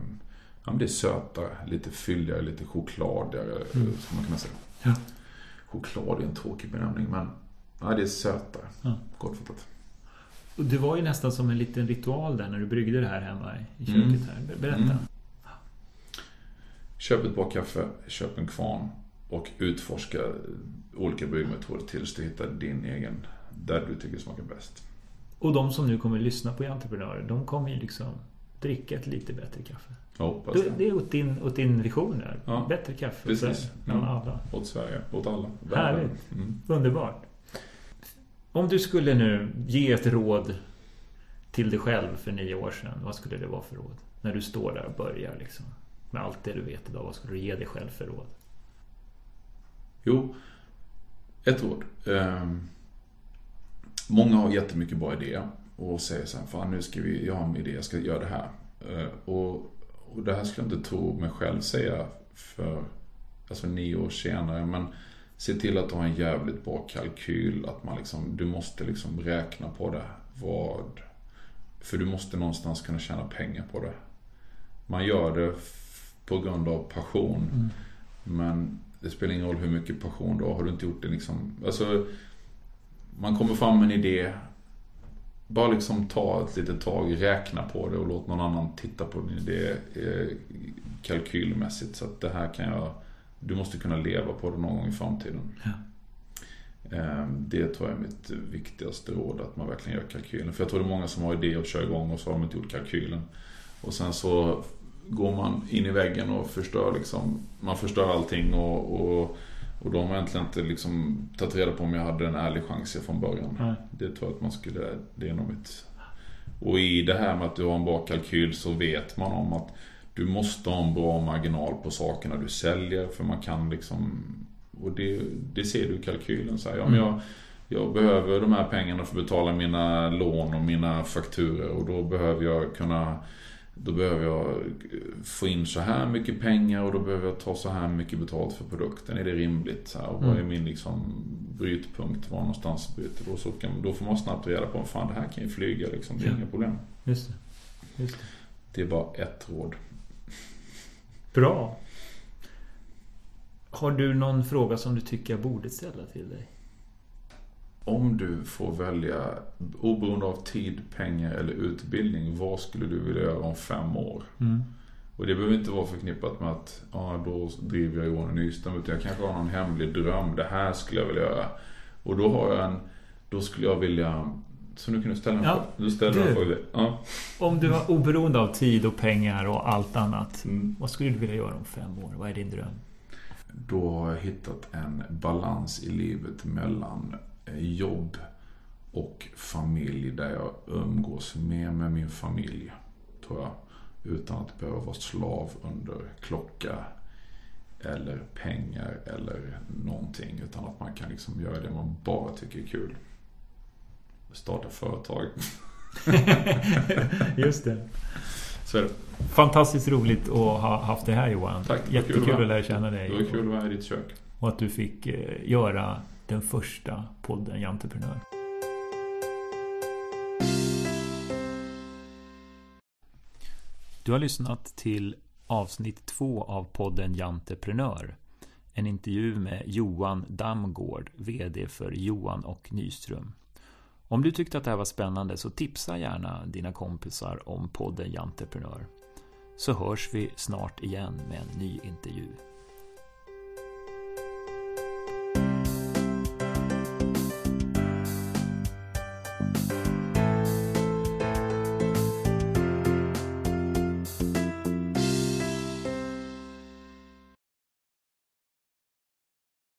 Ja, men det är sötare, lite fylligare, lite chokladigare Mm. skulle man kunna säga. Ja. Choklad är en tråkig benämning men ja, det är sötare. Ja. Kortfattat. Och det var ju nästan som en liten ritual där när du bryggde det här hemma i Mm. köket här. Ber- Berätta. Mm. Köp ett bra kaffe, köp en kvarn och utforska olika bryggmetoder tills du hittar din egen, där du tycker smakar bäst. Och de som nu kommer lyssna på entreprenörer, de kommer ju liksom dricka ett lite bättre kaffe. Jag hoppas Det, det. är åt din, åt din vision där. Ja. Bättre kaffe. Precis. Mm. alla. Åt Sverige, åt alla. Härligt. Mm. Underbart. Om du skulle nu ge ett råd till dig själv för nio år sedan. Vad skulle det vara för råd? När du står där och börjar liksom. Med allt det du vet idag. Vad skulle du ge dig själv för råd? Jo, ett ord. Eh, många har jättemycket bra idéer och säger så här, fan nu ska vi, jag har en idé, jag ska göra det här. Eh, och, och det här skulle jag inte tro mig själv säga för alltså nio år senare. Men se till att du har en jävligt bra kalkyl. Att man liksom, du måste liksom räkna på det. Vad, för du måste någonstans kunna tjäna pengar på det. Man gör det på grund av passion. Men det spelar ingen roll hur mycket passion du har. Har du inte gjort det liksom... Alltså, man kommer fram med en idé. Bara liksom ta ett litet tag, räkna på det och låt någon annan titta på din idé eh, kalkylmässigt. Så att det här kan jag... Du måste kunna leva på det någon gång i framtiden. Ja. Eh, det tror jag är mitt viktigaste råd, att man verkligen gör kalkylen. För jag tror det är många som har idé och kör igång och så har de inte gjort kalkylen. Och sen så går man in i väggen och förstör liksom, man förstör allting och, och, och då har man egentligen inte liksom tagit reda på om jag hade en ärlig chans från början. Nej. Det tror jag att man skulle, det är nog mitt... Och i det här med att du har en bra kalkyl så vet man om att du måste ha en bra marginal på sakerna du säljer för man kan liksom... Och det, det ser du i kalkylen. Så här, ja, men jag, jag behöver de här pengarna för att betala mina lån och mina fakturer och då behöver jag kunna då behöver jag få in så här mycket pengar och då behöver jag ta så här mycket betalt för produkten. Är det rimligt? Så här, och vad är Mm. min liksom brytpunkt? Var någonstans bryter då? Så kan, då får man snabbt reda på, fan det här kan ju flyga liksom. Det är Ja. inga problem. Just det. Just det. Det är bara ett råd. Bra. Har du någon fråga som du tycker jag borde ställa till dig? Om du får välja, oberoende av tid, pengar eller utbildning, vad skulle du vilja göra om fem år? Mm. Och det behöver inte vara förknippat med att ja, då driver jag Johan Nyström. Utan jag kanske har någon hemlig dröm. Det här skulle jag vilja göra. Och då har jag en... Då skulle jag vilja... Så nu kan du ställa en Ja, fråga. Du ställer en fråga. Ja. Om du var oberoende av tid och pengar och allt annat. Mm. Vad skulle du vilja göra om fem år? Vad är din dröm? Då har jag hittat en balans i livet mellan eh, jobb och familj. Där jag umgås mer med min familj. Tror jag. Utan att behöva vara slav under klocka eller pengar eller någonting. Utan att man kan liksom göra det man bara tycker är kul. Starta företag. Just det. Så är det. Fantastiskt roligt att ha haft det här Johan. Tack, att Jättekul vara. att lära känna dig. Det var kul att vara i ditt kök. Och att du fick eh, göra den första podden Janteprenör. Du har lyssnat till avsnitt två av podden Janteprenör. En intervju med Johan Damgård, VD för Johan och Nyström. Om du tyckte att det här var spännande så tipsa gärna dina kompisar om podden Janteprenör. Så hörs vi snart igen med en ny intervju.